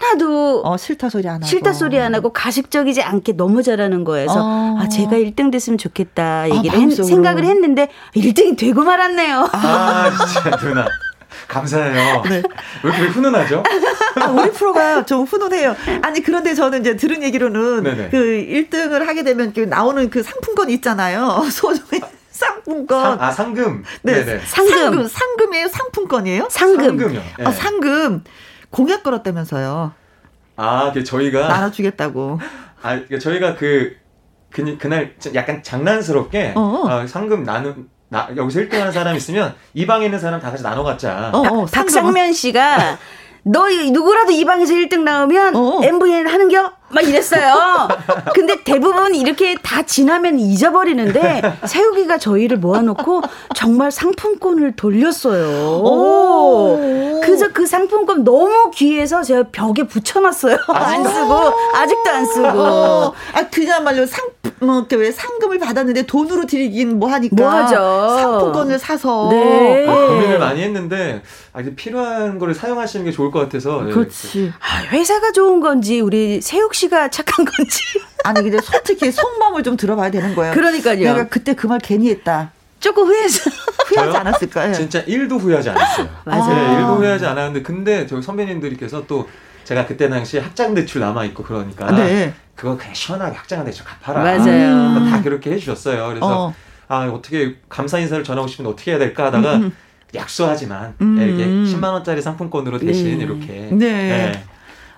하나도 어, 싫다 소리 안 하고. 싫다 소리 안 하고 가식적이지 않게 너무 잘하는 거여서 어. 아 제가 1등 됐으면 좋겠다 얘기를 했- 마음속으로. 생각을 했는데 1등이 되고 말았네요. 아 진짜 누나 감사해요. 네. 왜 이렇게 훈훈하죠? 아, 우리 프로가 좀 훈훈해요. 아니, 그런데 저는 이제 들은 얘기로는 네네. 그 1등을 하게 되면 그 나오는 그 상품권 있잖아요. 소정의 상품권. 상, 아 상금. 네. 네네. 상금. 상금. 상금이에요? 상품권이에요? 상금. 상금이요. 네. 아, 상금. 공약 걸었다면서요. 아, 그 저희가 나눠주겠다고. 아, 그 저희가 그, 그 그날 좀 약간 장난스럽게 어. 아, 상금 나눈 나, 여기서 1등 하는 사람 있으면 이 방에 있는 사람 다 같이 나눠 갖자. 어, 어, 박상면 씨가 너 누구라도 이 방에서 1등 나오면 어. MVN 하는겨? 막 이랬어요. 근데 대부분 이렇게 다 지나면 잊어버리는데 세욱이가 저희를 모아놓고 정말 상품권을 돌렸어요. 오. 그래서 그 상품권 너무 귀해서 제가 벽에 붙여놨어요. 안 쓰고 아직도 안 쓰고. 어, 아, 그야말로 상, 뭐, 이렇게 왜 상금을 받았는데 돈으로 드리긴 뭐 하니까. 뭐하죠. 상품권을 사서. 네. 아, 고민을 많이 했는데 아, 이게 필요한 거를 사용하시는 게 좋을 것 같아서 네. 그렇지. 아, 회사가 좋은 건지 우리 세욱 씨가 착한 건지. 아니, 근데 솔직히 속마음을 좀 들어봐야 되는 거예요. 그러니까요. 내가 그때 그 말 괜히 했다. 조금 후회해서. 후회하지? 않았을까요? 진짜 1도 후회하지 않았어요. 맞아요. 네, 1도 후회하지 않았는데 근데 저희 선배님들께서 또 제가 그때 당시에 학장 대출 남아 있고 그러니까 네. 그거 그냥 시원하게 학장 대출 갚아라. 맞아요. 다 그렇게 해주셨어요. 그래서 어. 아 어떻게 감사 인사를 전하고 싶은데 어떻게 해야 될까 하다가 음, 약소하지만 음. 이렇게 10만 원짜리 상품권으로 대신 네. 이렇게 네.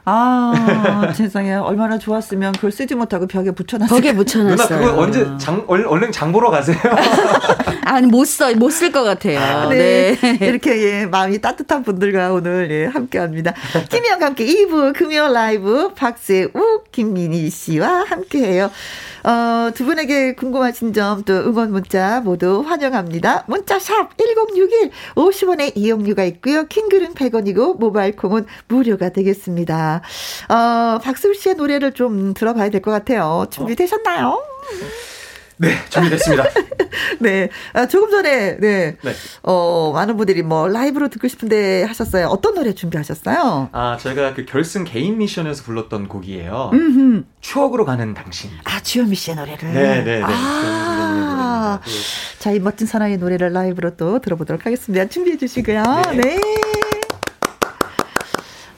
아, 세상에. 얼마나 좋았으면 그걸 쓰지 못하고 벽에 붙여놨을 벽에 누나 붙여놨어요. 그거 언제 장 얼, 얼른 장 보러 가세요. 아니 못 써, 못 쓸 것 같아요. 네. 네. 이렇게 예, 마음이 따뜻한 분들과 오늘 예, 함께 합니다. 김희영과 함께 2부 금요 라이브 박세욱, 김민희 씨와 함께 해요. 어, 두 분에게 궁금하신 점 또 응원 문자 모두 환영합니다. 문자 샵 1061, 50원의 이용료가 있고요. 킹글은 100원이고 모바일 콩은 무료가 되겠습니다. 어, 박세욱 씨의 노래를 좀 들어봐야 될 것 같아요. 준비되셨나요? 네, 준비됐습니다. 네. 아, 조금 전에, 네. 네. 어, 많은 분들이 뭐 라이브로 듣고 싶은데 하셨어요. 어떤 노래 준비하셨어요? 아, 제가 그 결승 개인 미션에서 불렀던 곡이에요. 음흠. 추억으로 가는 당신. 아, 주현미 씨의 노래를. 네, 네, 네. 아, 그 자, 이 멋진 사나이의 노래를 라이브로 또 들어보도록 하겠습니다. 준비해 주시고요. 네.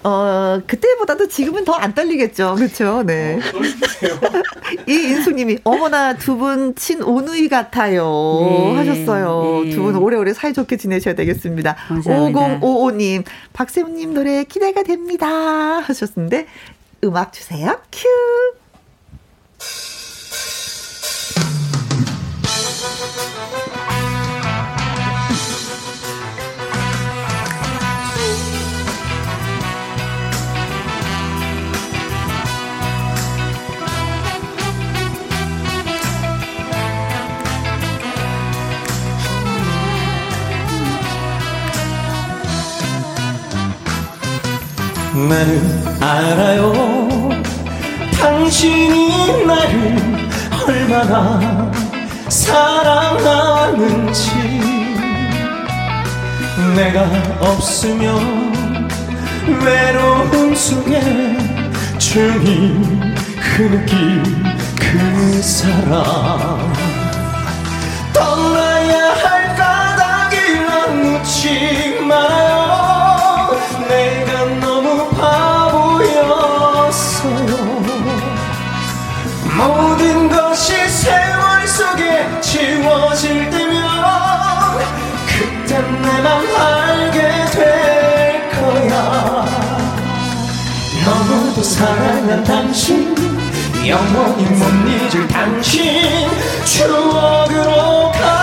어, 그때보다도 지금은 더 안 떨리겠죠. 그렇죠. 네. 이 인수님이 어머나 두 분 친오누이 같아요. 네, 하셨어요. 네. 두분 오래오래 사이좋게 지내셔야 되겠습니다. 감사합니다. 5055님, 박세훈님 노래 기대가 됩니다. 하셨는데 음악 주세요. 큐. 나는 알아요. 당신이 나를 얼마나 사랑하는지. 내가 없으면 외로움 속에 조용히 흐느낄 그 사람. 떠나야 할 까닭이라 묻지 마 내맘 알게 될 거야. 너무도 사랑한 당신 영원히 못 잊을 당신. 추억으로 가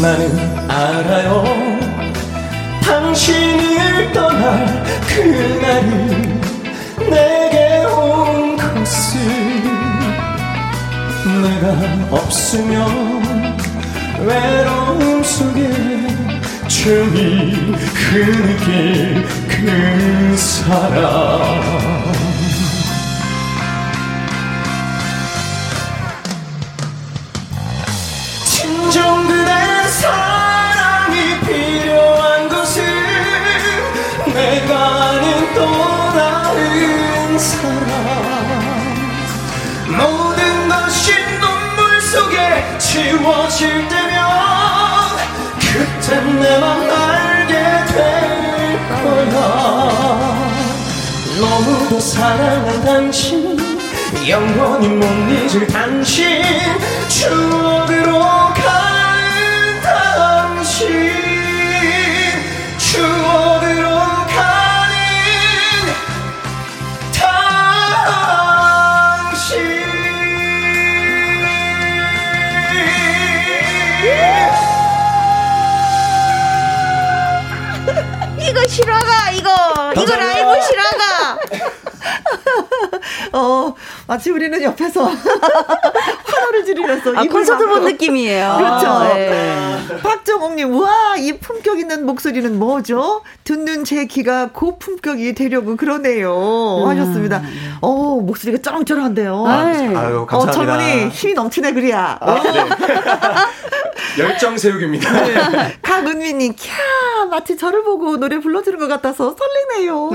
나는 알아요. 당신을 떠날 그날이 내게 온 것을 내가 없으면 외로움 속에 조용히 흐느낄 그 사람 지워질 때면 그땐 내맘 알게 될 거야. 너무도 사랑한 당신 영원히 못 잊을 당신 추억으로 어, 마치 우리는 옆에서 환호를 지르면서 아 입을 콘서트 본. 느낌이에요. 그렇죠. 네. 박정옥님, 와, 이 품격 있는 목소리는 뭐죠? 듣는 제 귀가 고품격이 되려고 그러네요. 하셨습니다. 어, 목소리가 쩌렁쩌렁한데요. 아이. 아유, 어, 감사합니다. 젊은이 힘이 넘치네, 그래야. 아, 네. 열정 세우기입니다. 강은미님, 캬, 마치 저를 보고 노래 불러주는 것 같아서 설레네요.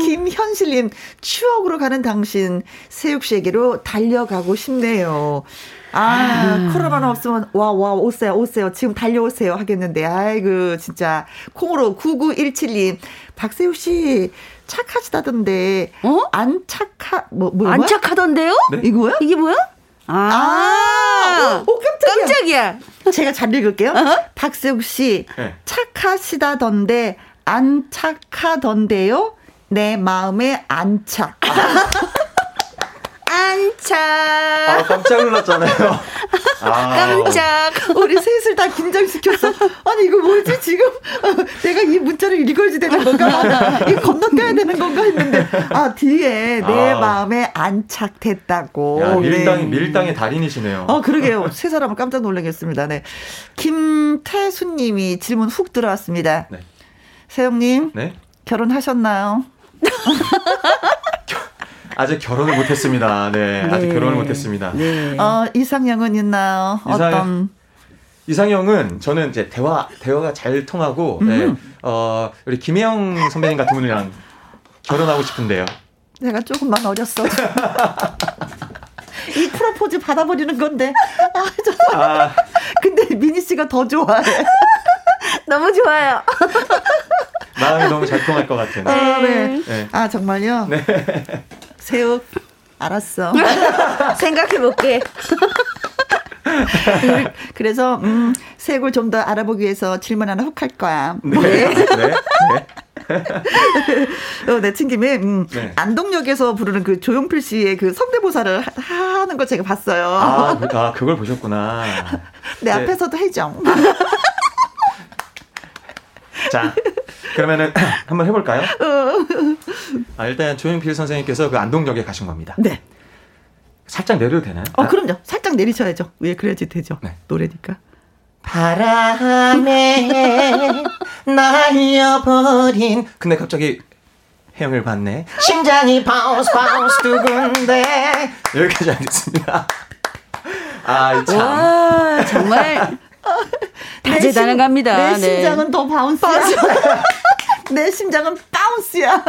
김현실님, 추억으로 가는 당신, 세욱 씨에게로 달려가고 싶네요. 아, 코로나 없으면, 와, 와, 오세요, 오세요. 지금 달려오세요. 하겠는데, 아이고, 진짜. 콩으로 9917님, 박세욱 씨, 착하시다던데, 어? 안 착하, 뭐, 뭐, 안 뭐야? 착하던데요? 이거야? 이게 뭐야? 아, 아, 오, 깜짝이야. 깜짝이야. 제가 잘 읽을게요. 박세욱 씨, 네. 착하시다던데, 안 착하던데요? 내 마음에 안착. 안착. 아, 깜짝 놀랐잖아요. 아. 깜짝. 우리 셋을 다 긴장시켰어. 아니 이거 뭐지 지금 어, 내가 이 문자를 읽어야지 되는 건가? 이거 건너뛰어야 되는 건가 했는데 아 뒤에 내 아. 마음에 안착됐다고. 야, 밀당이 네. 밀당의 달인이시네요. 어, 그러게요. 세 사람을 깜짝 놀라겠습니다. 네. 김태수 님이 질문 훅 들어왔습니다. 네. 세영님, 네. 결혼하셨나요? 아직 결혼을 못했습니다. 네, 아직 네. 결혼을 못했습니다. 네. 어, 이상형은 있나요? 이상형- 어떤? 이상형은 저는 이제 대화 대화가 잘 통하고 네, 어, 우리 김혜영 선배님 같은 분이랑 결혼하고 싶은데요. 내가 조금만 어렸어. 이 프로포즈 받아버리는 건데. 아, 저, 아, 근데 미니 씨가 더 좋아해. 너무 좋아요. 마음이 너무 잘 통할 것 같아요. 아, 네. 네. 아, 정말요? 네. 새우, 알았어. 생각해 볼게. 그래서, 음, 색을 좀 더 알아보기 위해서 질문 하나 훅 할 거야. 네. 네. 네. 어, 내친 김에 음, 네. 안동역에서 부르는 그 조용필 씨의 그 성대모사를 하, 하는 거 제가 봤어요. 아, 그, 아, 그걸 보셨구나. 내 네. 앞에서도 해정. 자, 그러면은 한번 해볼까요? 아, 일단 조용필 선생님께서 그 안동역에 가신 겁니다. 네. 살짝 내려도 되나요? 어, 그럼요. 살짝 내리셔야죠. 왜 그래야지 되죠. 네. 노래니까. 바람에 날려버린 근데 갑자기 혜영을 봤네 심장이 bounce bounce 두근대 여기까지 하겠습니다 아참 와, 정말 다재다능합니다. 내 네. 심장은 더 bounce야. 내 심장은 bounce야.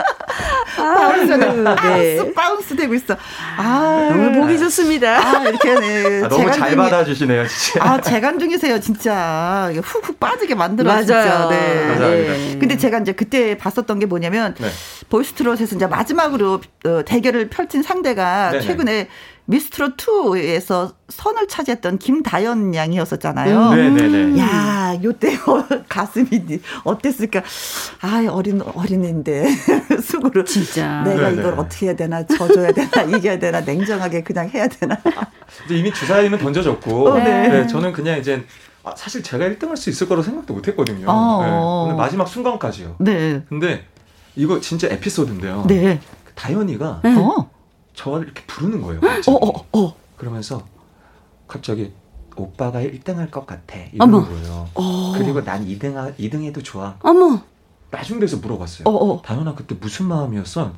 bounce야. 네. bounce, bounce 되고 있어. 아, 너무 보기 좋습니다. 아, 이렇게, 네. 아, 너무 잘 받아주시네요 진짜 아, 재간둥이세요, 진짜. 훅훅 빠지게 만들어, 맞아요. 진짜. 네. 감사합니다. 네. 근데 제가 이제 그때 봤었던 게 뭐냐면, 네. 보이스트롯에서 이제 마지막으로 어, 대결을 펼친 상대가 네네. 최근에 미스트롯 2에서 선을 차지했던 김다연 양이었었잖아요. 네네네 야, 요때 어, 가슴이 어땠을까? 아, 어린 어린인데 수고를 진짜. 내가 네네. 이걸 어떻게 해야 되나, 져줘야 되나, 이겨야 되나, 냉정하게 그냥 해야 되나. 이미 주사위는 던져졌고 어, 네. 네, 저는 그냥 이제 아, 사실 제가 1등 할 수 있을 거라고 생각도 못 했거든요 어. 네, 마지막 순간까지요 네, 근데 이거 진짜 에피소드인데요 네, 다현이가 어, 저를 이렇게 부르는 거예요 어, 갑자기. 어, 어. 그러면서 갑자기 오빠가 1등 할 것 같아 이러는 어머. 거예요. 어. 그리고 난 2등 하, 2등 해도 좋아. 어머. 나중 돼서 물어봤어요. 어, 어. 다현아 그때 무슨 마음이었어?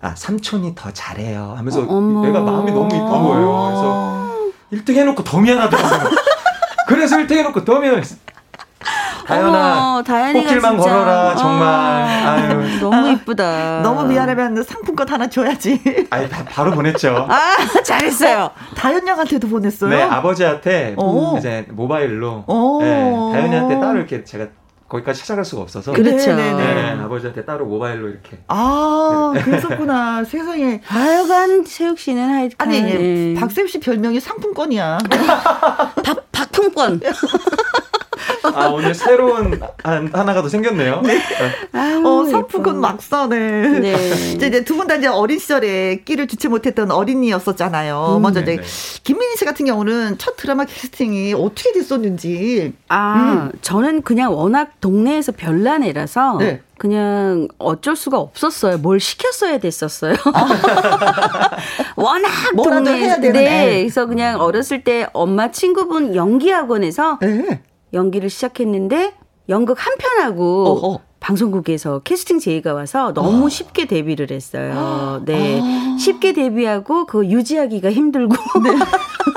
아 삼촌이 더 잘해요 하면서 어. 내가 마음이 너무 이쁜 거예요. 그래서 1등 해놓고 더 미안하더라고요. 그래서 1등 해놓고 더 미안했어. 다현아 진짜. 걸어라 정말. 아, 아유. 너무 이쁘다. 너무 미안하면 상품권 하나 줘야지. 아니 바, 바로 보냈죠. 아, 잘했어요. 다현 양한테도 보냈어요. 네, 아버지한테 오. 이제 모바일로 오. 네, 다현이한테 따로 이렇게 제가 거기까지 찾아갈 수가 없어서 그렇죠. 네, 네, 네, 네. 아버지한테 따로 모바일로 이렇게 아, 그랬었구나. 세상에. 하여간 세욱 씨는 하여간 아니, 예. 박세우 씨 별명이 상품권이야. 박 박풍권. 아 오늘 새로운 한, 하나가 더 생겼네요. 네. 어, 상품권 막 써네. 네. 이제, 이제 두 분 다 이제 어린 시절에 끼를 주체 못했던 어린이였었잖아요. 먼저 이제 네네. 김민희 씨 같은 경우는 첫 드라마 캐스팅이 어떻게 됐었는지. 아, 저는 그냥 워낙 동네에서 별난 애라서 네. 그냥 어쩔 수가 없었어요. 뭘 시켰어야 됐었어요. 워낙 뭐라도 동네에서 해야 되는 네, 애. 그래서 그냥 어렸을 때 엄마 친구분 연기 학원에서 네. 연기를 시작했는데 연극 한 편 하고 어허. 방송국에서 캐스팅 제의가 와서 너무 쉽게 데뷔를 했어요. 네. 쉽게 데뷔하고 그 유지하기가 힘들고.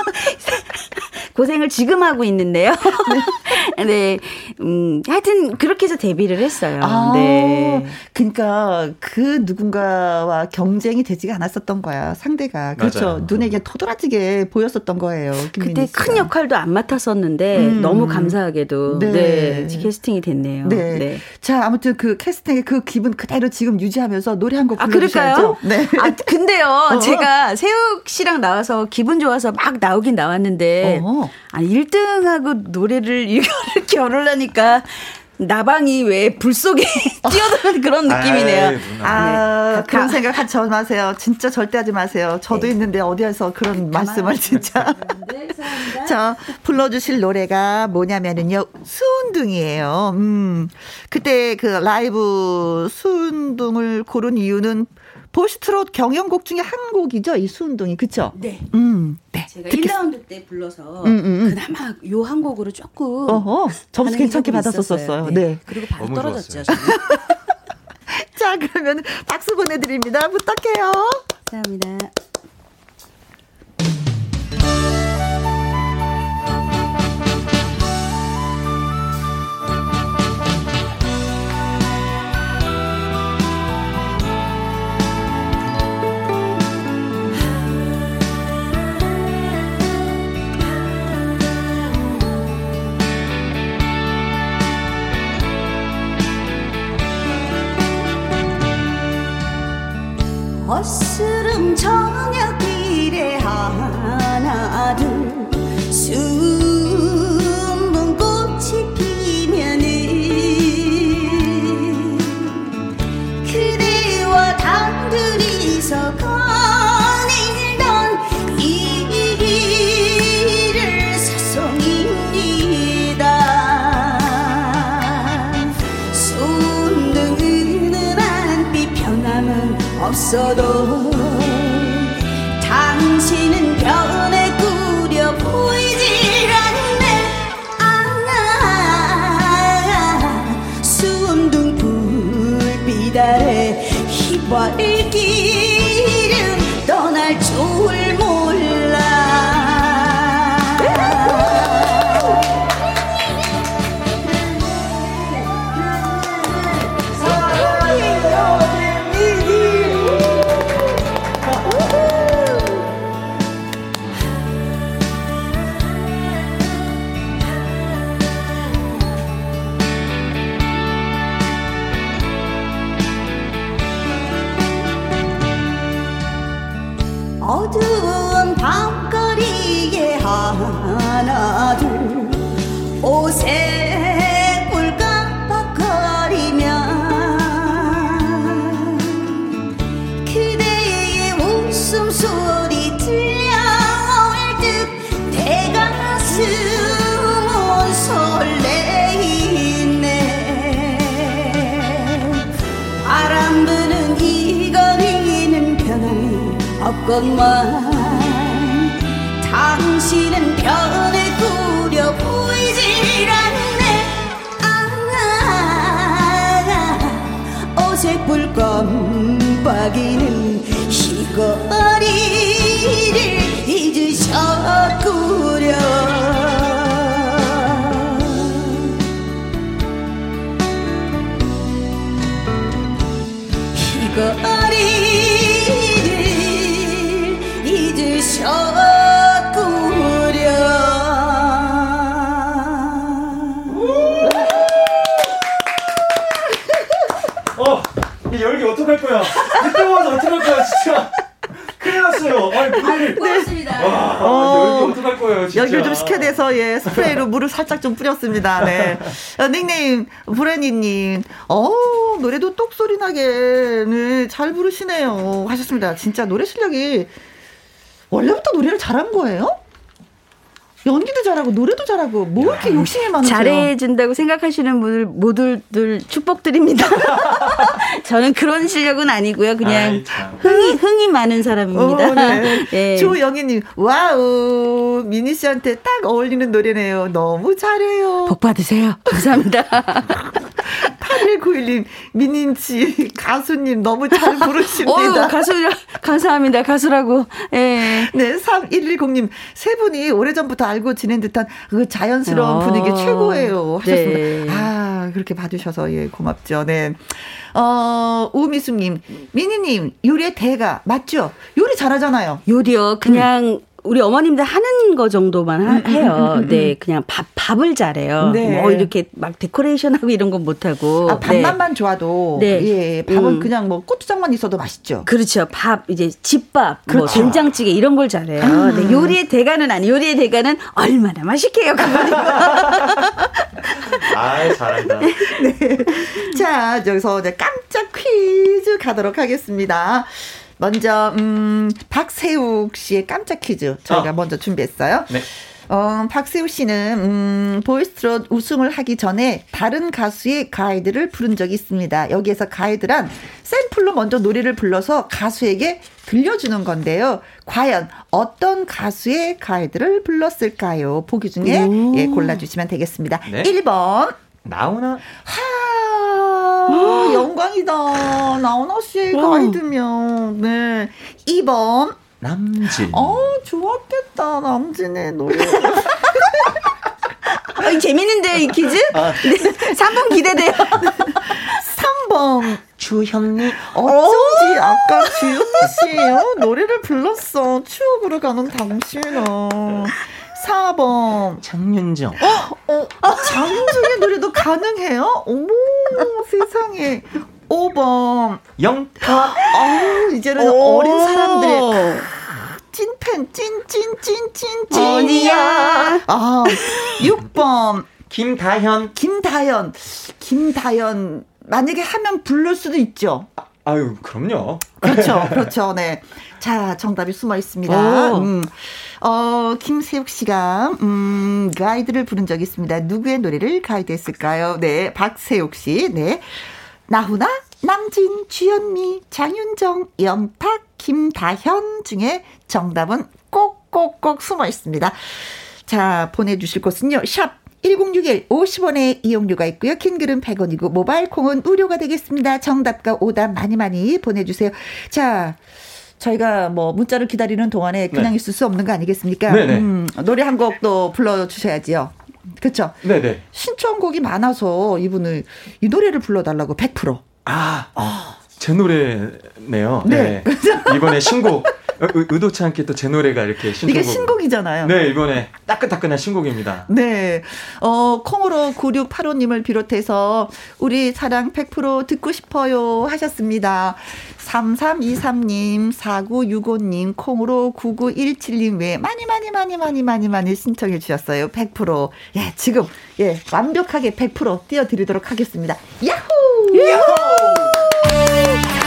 고생을 지금 하고 있는데요. 네. 음, 하여튼 그렇게 해서 데뷔를 했어요. 아, 네. 그러니까 그 누군가와 경쟁이 되지가 않았었던 거야 상대가 그렇죠 맞아요. 눈에 그냥 토드라지게 보였었던 거예요. 김민희 그때 씨가. 큰 역할도 안 맡았었는데 음. 너무 감사하게도 네. 네. 캐스팅이 됐네요. 네. 자 아무튼 그 캐스팅의 그 기분 그대로 지금 유지하면서 노래 한곡 아, 불러주셔야죠. 그럴까요? 네. 아, 근데요, 어. 제가 세욱 씨랑 나와서 기분 좋아서 막 나오긴 나왔는데, 어. 아니, 1등하고 노래를 이거를 결혼하니까, 나방이 왜 불 속에 뛰어드는 그런 느낌이네요. 아이, 누나. 아, 네. 그런 가- 생각 하지 마세요. 진짜 절대 하지 마세요. 저도 있는데 어디에서 그런 말씀을 진짜. 네, 자, 불러주실 노래가 뭐냐면은요, 수운둥이에요. 음, 그때 그 라이브 수운둥을 고른 이유는 보시트롯 경연곡 중에 한 곡이죠, 이 수운둥이. 그쵸? 네. 음, 네. 제가 듣겠- 1라운드 때 불러서 음, 음, 음. 그나마 요 한 곡으로 조금 어허, 점수 괜찮게 받았었어요. 있었어요. 네. 그리고 바로 너무 떨어졌죠. 좋았어요. 저는. 자, 그러면 박수 보내드립니다. 부탁해요. 감사합니다. 어스름 저 없어 뿌렸습니다. 네. 어, 닉네임 브레니님, 어 노래도 똑소리 나게 네, 잘 부르시네요. 하셨습니다. 진짜 노래 실력이 원래부터 노래를 잘한 거예요? 연기도 잘하고 노래도 잘하고 뭐 이렇게 욕심이 많으세요? 잘해준다고 생각하시는 분들 모두들 축복드립니다. 저는 그런 실력은 아니고요. 그냥 아이, 참. 흥이 흥이 많은 사람입니다. 어, 네. 예. 조영희님, wow, 미니 씨한테 딱 어울리는 노래네요. 너무 잘해요. 복 받으세요. 감사합니다. 8191님, 미니씨, 가수님 너무 잘 부르십니다. 가수 감사합니다. 가수라고. 예. 네, 3110님, 세 분이 오래전부터 알고 지낸 듯한 그 자연스러운 어. 분위기 최고예요. 하셨습니다. 네. 아, 그렇게 봐주셔서, 예, 고맙죠. 네. 어, 우미숙님, 미니님, 요리의 대가, 맞죠? 요리 잘하잖아요. 요리요. 그냥 우리 어머님들 하는 거 정도만 하- 해요. 음, 음, 네, 그냥 밥 밥을 잘해요. 네. 뭐 이렇게 막 데코레이션하고 이런 건 못하고. 아, 밥맛만 좋아도. 네. 예, 밥은 음. 그냥 뭐 고추장만 있어도 맛있죠. 그렇죠. 밥 이제 집밥, 뭐 그렇죠. 된장찌개 이런 걸 잘해요. 아. 네, 요리의 대가는 아니. 요리의 대가는 얼마나 맛있게 해요. 그거는. 아이, 잘한다. 자, 여기서 이제 깜짝 퀴즈 가도록 하겠습니다. 먼저 음 박세욱 씨의 깜짝 퀴즈 저희가 어. 먼저 준비했어요. 네. 어, 박세우 씨는 음, 보이스트롯 우승을 하기 전에 다른 가수의 가이드를 부른 적이 있습니다. 여기에서 가이드란 샘플로 먼저 노래를 불러서 가수에게 들려주는 건데요. 과연 어떤 가수의 가이드를 불렀을까요? 보기 중에 예, 골라주시면 되겠습니다. 네. 1번 나오나? 하 영광이다. 나훈아 씨의 가이드면 네. 2번 남진. 어 좋았겠다 남진의 노래. 아, 재밌는데 이 퀴즈? 네, 3번 기대돼요. 3번 주현미. 어쩐지 아까 주현미 씨요 노래를 불렀어 추억으로 가는 당신은 4번 장윤정. 어, 장윤정의 노래도 가능해요? 어머 세상에 5번 영탁. 아우 이제는 어린 사람들의 찐팬 찐찐찐찐찐 어디야? 아 6번 김다현. 김다연 김다연 만약에 하면 부를 수도 있죠 아유, 그럼요. 그렇죠, 그렇죠, 네. 자, 정답이 숨어 있습니다. 오. 음, 어, 김세욱 씨가, 음, 가이드를 부른 적이 있습니다. 누구의 노래를 가이드 했을까요? 네, 박세욱 씨, 네. 나훈아, 남진, 주현미, 장윤정, 영탁, 김다현 중에 정답은 꼭꼭꼭 숨어 있습니다. 자, 보내주실 곳은요, 샵 1061 50원의 이용료가 있고요. 킹글은 100원이고 모바일 콩은 무료가 되겠습니다. 정답과 오답 많이 많이 보내주세요. 자, 저희가 뭐 문자를 기다리는 동안에 그냥 네. 있을 수 없는 거 아니겠습니까? 네네. 음, 노래 한 곡 또 불러주셔야지요. 그렇죠? 네네. 신청곡이 많아서 이분을 이 노래를 불러달라고 100%. 아, 제 노래네요. 네. 이번에 신곡. 어, 의- 의도치 않게 또 제 노래가 이렇게 신곡. 이게 신곡이잖아요. 네, 이번에 따끈따끈한 신곡입니다. 네. 어, 콩으로 9685님을 비롯해서 우리 사랑 100% 듣고 싶어요 하셨습니다. 3323님, 4965님, 콩으로 9917님 외에 많이 많이 많이 많이 많이 많이 신청해 주셨어요. 100%. 예, 지금 예, 완벽하게 100% 띄워 드리도록 하겠습니다. 야호! 사랑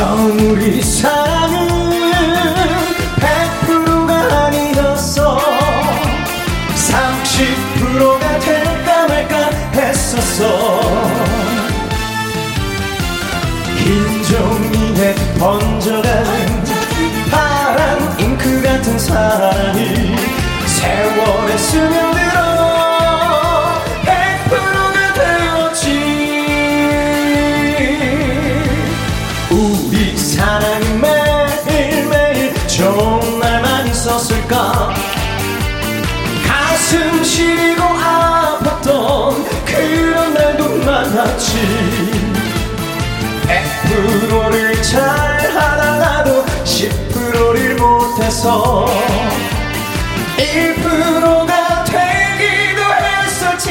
100% 정우리 사랑은 100%가 아니었어. 30%가 될까 말까 했었어. 인종이에 번져가는 파란 잉크 같은 사랑이 세월에 스며 100%를 잘 하다가도 10%를 못해서 1%가 되기도 했었지.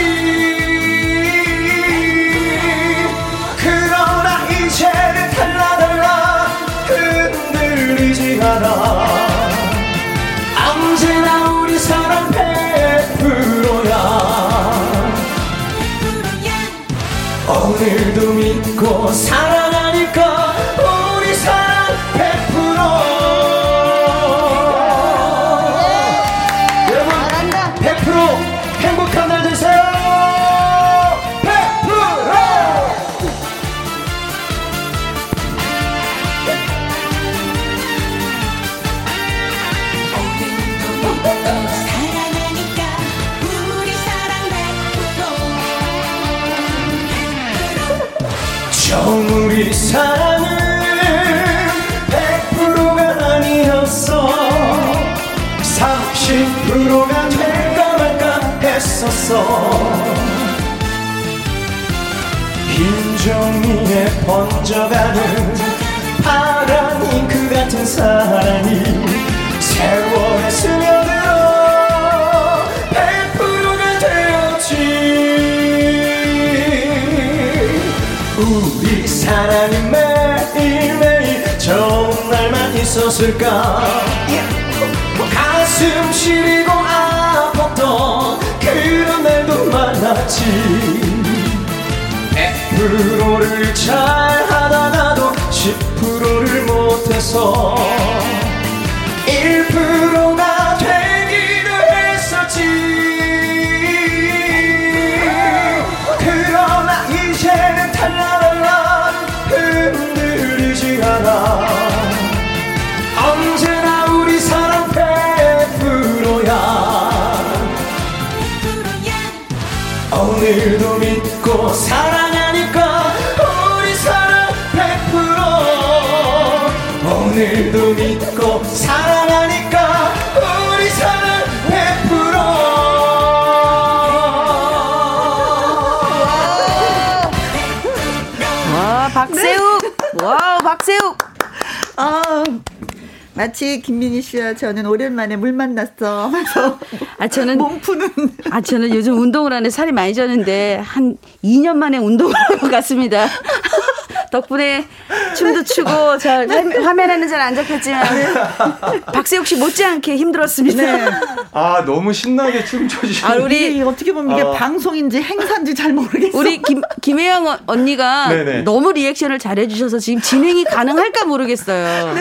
그러나 이제는 달라달라 흔들리지 않아. 언제나 우리 사랑 100%야. 오늘도 믿고 사랑 종이에 번져가는 파란 잉크 그 같은 사랑이 세월의 스며들어 100%가 되었지. 우리 사랑이 매일매일 좋은 날만 있었을까? 가슴 시리고 아팠던 그런 날도 많았지. 100%를 잘 하다가도 10%를 못해서 1%가 되기도 했었지. 그러나 이제는 달라달라 흔들리지 않아. 언제나 우리 사랑 100%야. 오늘도 믿고 사 마치 김민희 씨와 저는 오랜만에 물 만났어 하면서 아, 저는 몸 푸는 아, 저는 요즘 운동을 하는데 살이 많이 쪘는데 한 2년 만에 운동을 한 것 같습니다. 덕분에 춤도 추고 저 화- 화면에는 잘안 잡혔지만 박세욱 씨 못지않게 힘들었습니다. 아 너무 신나게 춤춰주시는 아, 우리 어떻게 보면 이게 어. 방송인지 행사인지 잘 모르겠어. 우리 김 김혜영 어- 언니가 네네. 너무 리액션을 잘해주셔서 지금 진행이 가능할까 모르겠어요.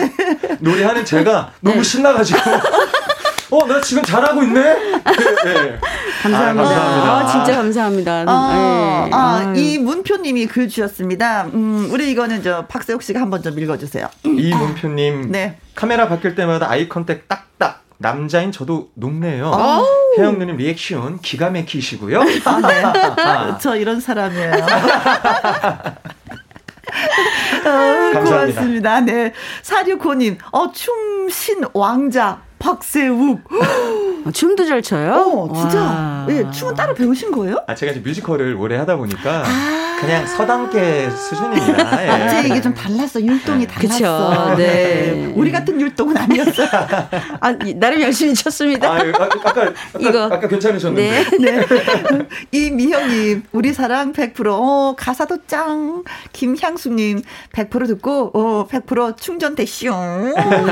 노래하는 제가 너무 네. 신나가지고 어 나 지금 잘하고 있네 네, 네. 감사합니다. 아, 감사합니다. 아, 진짜 감사합니다. 아, 네. 아, 아유. 이 문표님이 글 주셨습니다. 음, 우리 이거는 저 박세욱 씨가 한번 좀 읽어주세요. 이 문표님 네. 카메라 바뀔 때마다 eye contact 딱딱 남자인 저도 녹네요 혜영 누님 리액션 기가 막히시고요 아, 네. 저 이런 사람이에요. 어, 감사합니다. 고맙습니다. 네. 사류코님, 어, 춤신 왕자, 박세욱. 어, 춤도 잘 춰요? 어, 진짜. 와. 예, 춤은 따로 배우신 거예요? 아 제가 이제 뮤지컬을 오래 하다 보니까 그냥 서당계 수준입니다 예. 아, 제 이게 좀 달랐어. 율동이 달랐어. 그쵸. 네. 우리 같은 율동은 아니었어요. 아, 이- 나름 열심히 췄습니다. 아, 아, 아까 아까, 이거. 아까 괜찮으셨는데 네. 네. 이미형님, 우리 사랑 100%, 어, 가사도 짱. 김향수님, 100% 듣고, 어, 100% 충전 대쇼.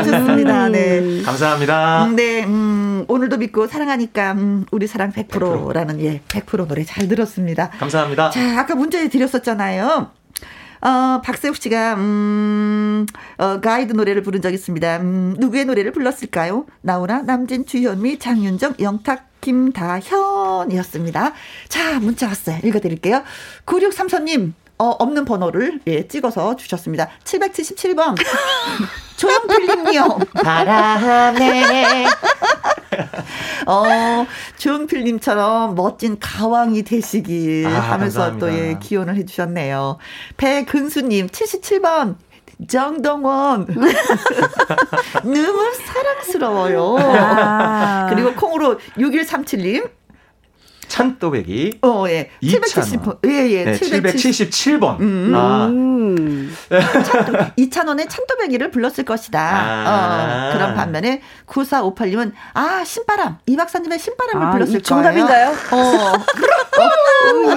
좋습니다. 네. 감사합니다 음, 네, 음, 오늘도 믿고 사랑하니까, 음, 우리 사랑 100%라는, 예, 100% 노래 잘 들었습니다. 감사합니다 자, 아까 문제 드렸었잖아요. 어, 박세욱 씨가, 음, 어, 가이드 노래를 부른 적 있습니다. 음, 누구의 노래를 불렀을까요? 나훈아, 남진, 주현미, 장윤정, 영탁, 김다현이었습니다. 자, 문자 왔어요. 읽어드릴게요. 9633님, 어, 없는 번호를, 예, 찍어서 주셨습니다. 777번. 조영필님요. 바람에. 어, 조영필님처럼 멋진 가왕이 되시길 아, 하면서 감사합니다. 또 예, 기원을 해주셨네요. 배근수님, 77번. 정동원. 너무 사랑스러워요. 아. 그리고 콩으로 6137님. 찬또배기 어, 예. 이찬원. 770번. 예, 예. 네, 770. 777번 음. 아, 음. 이찬원의 찬또배기를 불렀을 것이다. 아. 어, 그런 반면에 9458님은 아 신바람 이 박사님의 신바람을 아, 불렀을 이 정답인가요? 거예요. 어,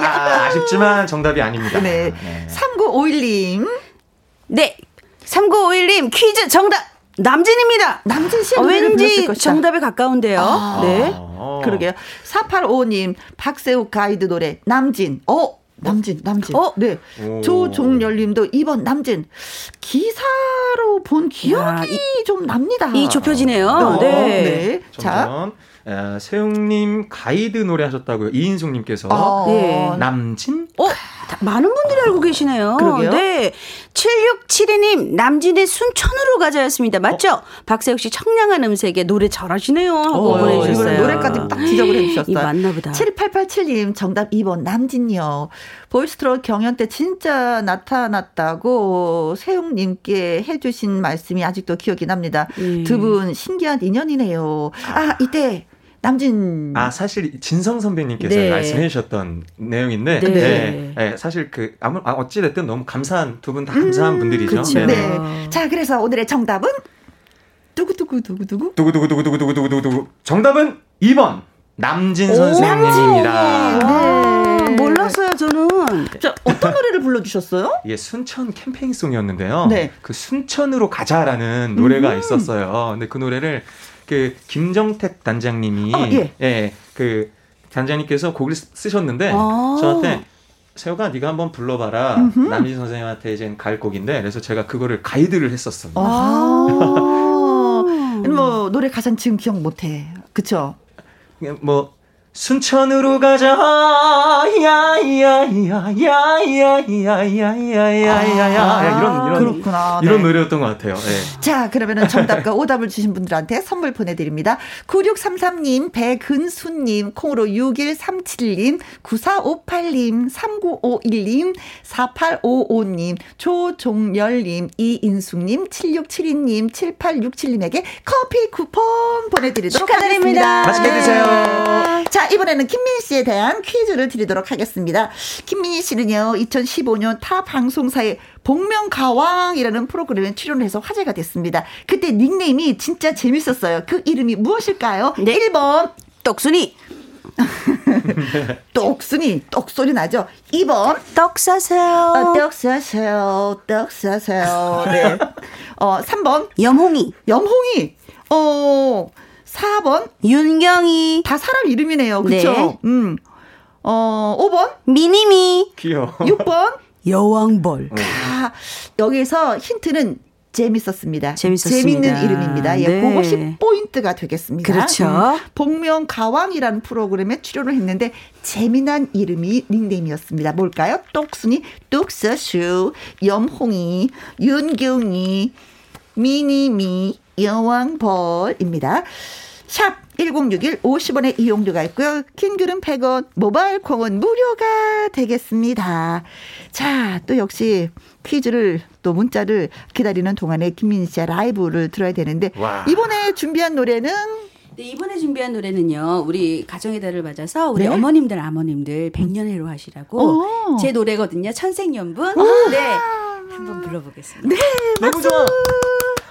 아, 아쉽지만 정답이 아닙니다 네. 3951님 네. 3951님 퀴즈 정답 남진입니다. 남진 씨의 어, 왠지. 정답에 가까운데요. 아. 네. 어. 그러게요. 4855님 박세욱 가이드 노래 남진. 어 남진, 남진. 어? 네. 오. 조종열님도 2번 남진. 기사로 본 기억이 야, 좀 납니다. 이 좁혀지네요. 어, 네. 네. 자. 어, 세웅님 가이드 노래 하셨다고요 이인숙님께서 어, 네. 남진 어, 다- 많은 분들이 알고 계시네요. 그러게요. 네. 7672님, 남진의 순천으로 가자였습니다. 맞죠? 박세욱 씨 청량한 음색에 노래 잘하시네요. 하고 어, 보내주셨어요. 노래까지 딱 지적을 해주셨어요. 이 맞나 보다. 7887님 정답 2번 남진요. 보이스트롯 경연 때 진짜 나타났다고 세용님께 해주신 말씀이 아직도 기억이 납니다. 음. 두분 신기한 인연이네요. 아 이때 남진 아 사실 진성 선배님께서 네. 말씀해 주셨던 내용인데 네. 네. 네, 사실 그 아무 아, 어찌 됐든 너무 감사한 두 분 다 감사한 분들이죠. 그쵸. 네네. 네. 자 그래서 오늘의 정답은 두구두구 두구두구 두구두구 두구두구 두구두구 정답은 2번 남진 선생님입니다. 아, 몰라 몰랐어요, 저는. 자, 어떤 노래를 불러주셨어요? 이게 순천 캠페인송이었는데요. 네. 그 순천으로 가자라는 노래가 있었어요. 근데 그 노래를 그 김정택 단장님이 어, 예. 그 단장님께서 곡을 쓰- 쓰셨는데 아. 저한테 세호가 네가 한번 불러봐라. 남진 선생님한테 이제 갈 곡인데 그래서 제가 그거를 가이드를 했었어요. 아. 뭐 노래 가사는 지금 기억 못해. 그쵸? 뭐 순천으로 가자 야야야야야야야야야야야 이런 이런 그렇구나. 이런 네. 노래였던 것 같아요. 예. 자, 그러면은 정답과 오답을 주신 분들한테 선물 보내드립니다. 9633님, 배근수님, 콩으로 6137님, 9458님, 3951님, 4855님, 조종열님, 이인숙님, 7672님, 7867님에게 커피 쿠폰 보내드리도록 축하드립니다. 하겠습니다. 맛있게 드세요. 자, 이번에는 김민희 씨에 대한 퀴즈를 드리도록 하겠습니다. 김민희 씨는요, 2015년 타 방송사의 복면가왕이라는 프로그램에 출연해서 화제가 됐습니다. 그때 닉네임이 진짜 재밌었어요. 그 이름이 무엇일까요? 네. 1번, 떡순이. 똑순이, 똑소리 나죠? 2번, 떡 사세요. 어, 떡 사세요, 떡 사세요. 네. 어, 3번, 염홍이. 염홍이. 어, 4번, 윤경이. 다 사람 이름이네요. 그쵸? 네. 음. 어, 5번, 미니미. 귀여워. 6번, 여왕벌. 아, 여기서 힌트는 재밌었습니다. 재밌었습니다. 재밌는 이름입니다. 예, 네. 그것이 포인트가 되겠습니다. 그렇죠. 복면 가왕이라는 프로그램에 출연을 했는데 재미난 이름이 닉네임이었습니다. 뭘까요? 똑순이, 뚝서슈, 염홍이, 윤경이, 미니미, 여왕벌입니다. 샵 1061 50원의 이용료가 있고요. 킹글은 100원, 모바일 콩은 무료가 되겠습니다. 자, 또 역시 퀴즈를 또 문자를 기다리는 동안에 김민희 씨의 라이브를 들어야 되는데 와. 이번에 준비한 노래는 네, 이번에 준비한 노래는요. 우리 가정의 달을 맞아서 우리 네. 어머님들 아버님들 백년해로 하시라고 오. 제 노래거든요. 천생연분. 네. 한번 불러보겠습니다. 네. 너무 좋아.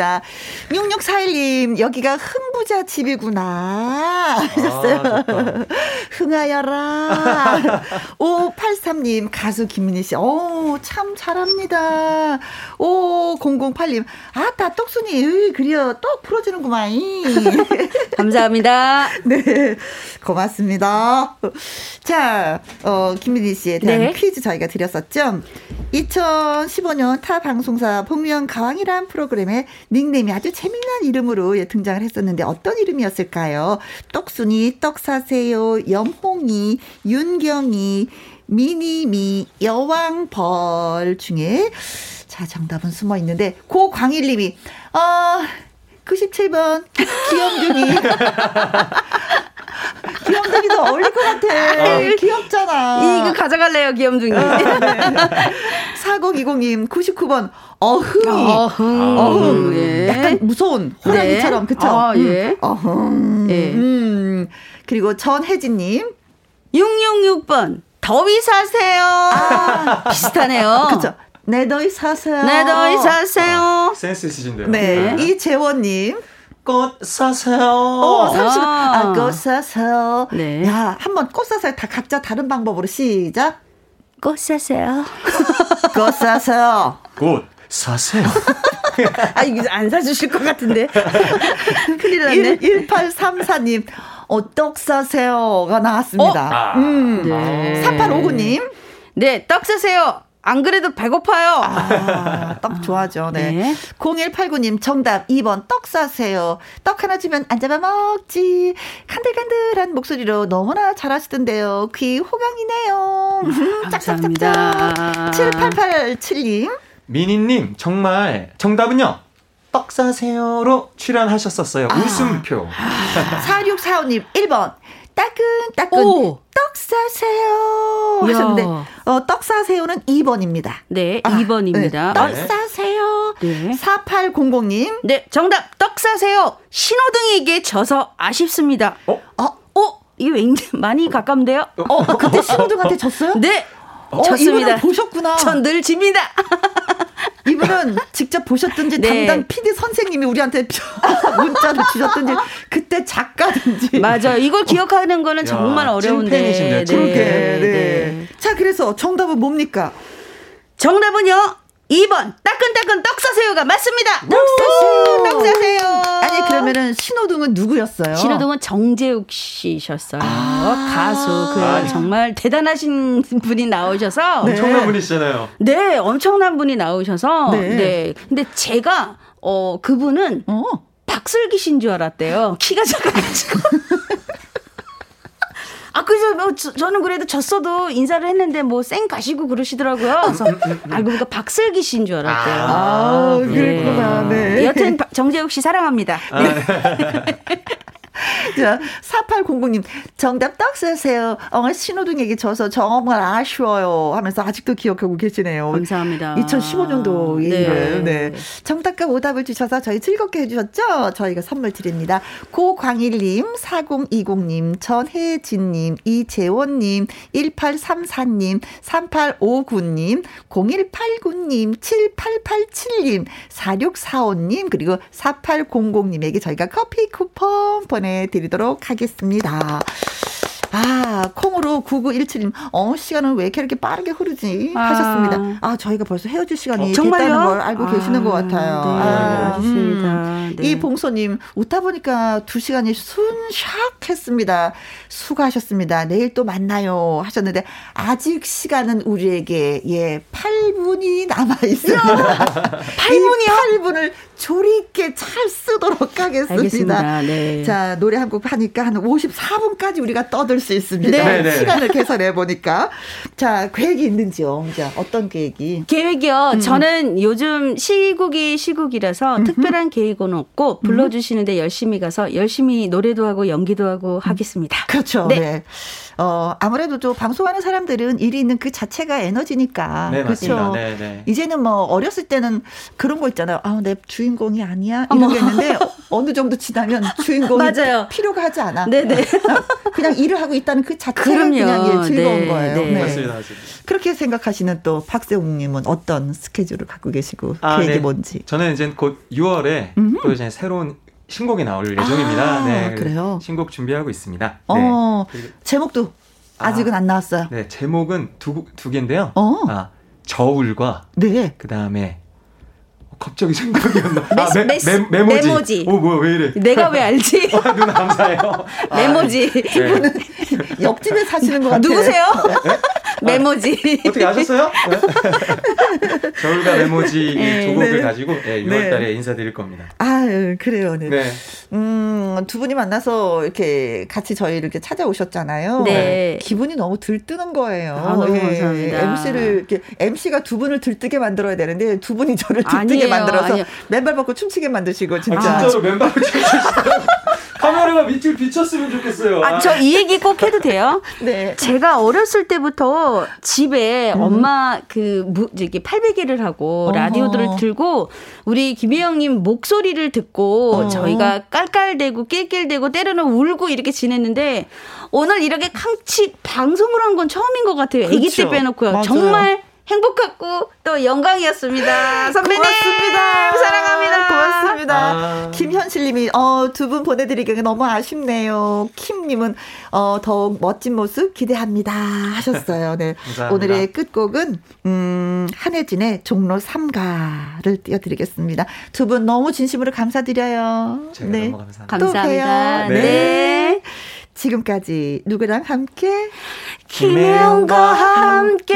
들려드렸습니다. 6641님 여기가 흥부자 집이구나 하셨어요. 흥하여라. 5583님 가수 김민희 씨. 오, 참 잘합니다. 5008님 아따 떡순이 으이, 그려 떡 풀어주는구만. 감사합니다. 네, 고맙습니다. 자, 어, 김민희 씨에 대한 네. 퀴즈 저희가 드렸었죠. 2015년 타 방송사 복면 가왕이란 프로그램에 닉네임이 아주 재미난 이름으로 예, 등장을 했었는데 어떤 이름이었을까요? 떡순이, 떡사세요, 염홍이, 윤경이, 미니미, 여왕벌 중에 자, 정답은 숨어 있는데 고광일님이 어 97번 귀염둥이 귀염둥이도 어울릴 것 같아. 귀엽잖아. 이거 가져갈래요, 귀염둥이. 4020님 99번 어흥이. 어흥. 어흥. 예. 약간 무서운 호랑이처럼 그쵸? 아, 예. 음. 어흥. 예. 음. 그리고 전혜진님 666번. 더위 사세요. 비슷하네요. 아. 그쵸? 내 더위 사세요. 네, 더위 사세요. 센스 있으신데요. 네. 이재원님 꽃 사세요. 어, 30번. 아. 아, 꽃 사세요. 네. 야, 한번 꽃 사세요. 다 각자 다른 방법으로 시작. 꽃 사세요. 꽃 사세요. 꽃 사세요. 아, 이거 안 사주실 것 같은데. 큰일 났네. 1834님, 어, 떡 사세요가 나왔습니다. 음. 네. 3859님, 네, 떡 사세요. 안 그래도 배고파요. 아, 떡 좋아하죠. 네. 네. 0189님, 정답 2번, 떡 사세요. 떡 하나 주면 안 잡아 먹지. 간들간들한 목소리로 너무나 잘하시던데요. 귀 호강이네요. 음, 짝짝짝짝. 감사합니다. 7887님, 미니님 정말 정답은요. 떡 사세요로 출연하셨었어요. 아. 웃음표. 4645님, 1번. 따끈따끈 오. 떡 사세요. 하셨는데 어, 떡 사세요는 2번입니다. 네, 2번입니다. 떡 네. 사세요. 네. 4800님. 네, 정답. 떡 사세요. 신호등에게 져서 아쉽습니다. 어? 어, 어? 이게 왠지 많이 가깝네요. 어, 그때 신호등한테 졌어요? 네. 어, 졌습니다. 보셨구나. 전 늘 집니다. 이분은 직접 보셨든지 네. 담당 PD 선생님이 우리한테 문자를 주셨든지 그때 작가든지 맞아요. 이걸 기억하는 거는 정말 어려운데. 찐팬이신데요, 찐팬. 그러게. 네. 네. 자, 그래서 정답은 뭡니까? 정답은요. 2번 따끈따끈 떡 사세요가 맞습니다. 떡 사세요. 떡 사세요. 아니 그러면은 신호등은 누구였어요? 신호등은 정재욱 씨셨어요. 아. 가수. 그 아. 정말 대단하신 분이 나오셔서 네. 엄청난 분이시잖아요. 네, 엄청난 분이 나오셔서 네. 네. 근데 제가 어 그분은 어. 박슬기 씨인 줄 알았대요. 키가 작아가지고. 아, 그래서 뭐 저, 저는 그래도 졌어도 인사를 했는데 뭐 쌩 가시고 그러시더라고요. 그래서 알고 보니까 박슬기 씨인 줄 알았대요. 아, 네. 그랬구나. 네. 여튼 박- 정재욱 씨 사랑합니다. 자, 4800님, 정답 떡 쓰세요. 어, 신호등에게 져서 정말 아쉬워요. 하면서 아직도 기억하고 계시네요. 감사합니다. 2015년도 얘기를. 네. 네. 정답과 오답을 주셔서 저희 즐겁게 해주셨죠? 저희가 선물 드립니다. 고광일님, 4020님, 전혜진님, 이재원님, 1834님, 3859님, 0189님, 7887님, 4645님, 그리고 4800님에게 저희가 커피 쿠폰 보내드 리도록 하겠습니다. 아, 콩으로 9917님, 어, 시간은 왜 이렇게, 이렇게 빠르게 흐르지? 아. 하셨습니다. 아, 저희가 벌써 헤어질 시간이 어, 정말요? 됐다는 걸 알고 계시는 것 같아요. 네, 아, 알겠습니다. 음. 네. 이 봉소님, 웃다 보니까 두 시간이 순샥 했습니다. 수고하셨습니다. 내일 또 만나요. 하셨는데, 아직 시간은 우리에게, 예, 8분이 남아있습니다. 8분이요? 8분을 조리 있게 잘 쓰도록 하겠습니다. 알겠습니다. 네. 자, 노래 한 곡 하니까 한 54분까지 우리가 떠들 수 있습니다. 네, 네. 시간을 계산해 보니까. 자, 계획이 있는지요? 자, 어떤 계획이? 계획이요. 음. 저는 요즘 시국이 시국이라서 특별한 계획은 없고 불러주시는데 열심히 가서 열심히 노래도 하고 연기도 하고 하겠습니다. 그렇죠. 네. 네. 어, 아무래도 좀 방송하는 사람들은 일이 있는 그 자체가 에너지니까. 네, 그렇죠. 맞습니다. 네, 네. 이제는 뭐 어렸을 때는 그런 거 있잖아요. 아, 내 주인공이 아니야. 이런 게 있는데 어느 정도 지나면 주인공이 맞아요. 필요가 하지 않아. 네 네. 그냥 일을 하고 있다는 그 자체가 그럼요. 그냥 예, 즐거운 네, 거예요. 네. 맞습니다, 맞습니다. 그렇게 생각하시는 또 박세욱 님은 어떤 스케줄을 갖고 계시고 아, 계획이 네. 뭔지. 저는 이제 곧 6월에 또 이제 새로운 신곡이 나올 예정입니다. 아, 네, 그래요? 신곡 준비하고 있습니다. 네. 어, 그리고- 제목도 아직은 아. 안 나왔어요. 네, 제목은 두, 두 개인데요. 어. 아, 저울과 네. 그 다음에 갑자기 생각이 안 나. 아, 메, 메시- 메, 메모지. 메모지. 오, 뭐야, 왜 이래? 내가 왜 알지? 아, 누나 감사해요. 아, 메모지. 네. 옆집에 사시는 것 같아요. 누구세요? 메모지. 어떻게 아셨어요? 저울과 메모지 네. 두 곡을 네. 가지고 네, 6월 달에 인사드릴 겁니다. 아, 그래요. 네. 네. 음, 두 분이 만나서 이렇게 같이 저희를 이렇게 찾아오셨잖아요. 네. 기분이 너무 들뜨는 거예요. 아, 너무 감사합니다. MC를 이렇게 MC가 두 분을 들뜨게 만들어야 되는데 두 분이 저를 들뜨게 아니에요, 만들어서 아니에요. 맨발 벗고 춤추게 만드시고 진짜. 아, 진짜로 맨발을 춤추시더라고요. 카메라가 밑을 비쳤으면 좋겠어요. 아, 저 이 얘기 꼭 해도 돼요? 네. 제가 어렸을 때부터 집에 음. 엄마 그 무, 저기 팔베개를 하고 어허. 라디오들을 들고 우리 김혜영님 목소리를 듣고 어. 저희가 깔깔대고 낄낄대고 때로는 울고 이렇게 지냈는데 오늘 이렇게 캉치 방송을 한 건 처음인 것 같아요. 아기 때 그렇죠. 빼놓고요. 맞아요. 정말 행복했고 또 영광이었습니다. 선배님 고맙습니다. 사랑합니다. 고맙습니다. 아. 김현실님이 어, 두 분 보내드리기가 너무 아쉽네요. 킴님은 어, 더욱 멋진 모습 기대합니다 하셨어요. 네. 감사합니다. 오늘의 끝곡은 음, 한혜진의 종로 3가를 띄워드리겠습니다. 두 분 너무 진심으로 감사드려요. 제가 너무 감사합니다. 또 감사합니다. 봬요. 네. 지금까지 누구랑 함께? 김혜영과 함께.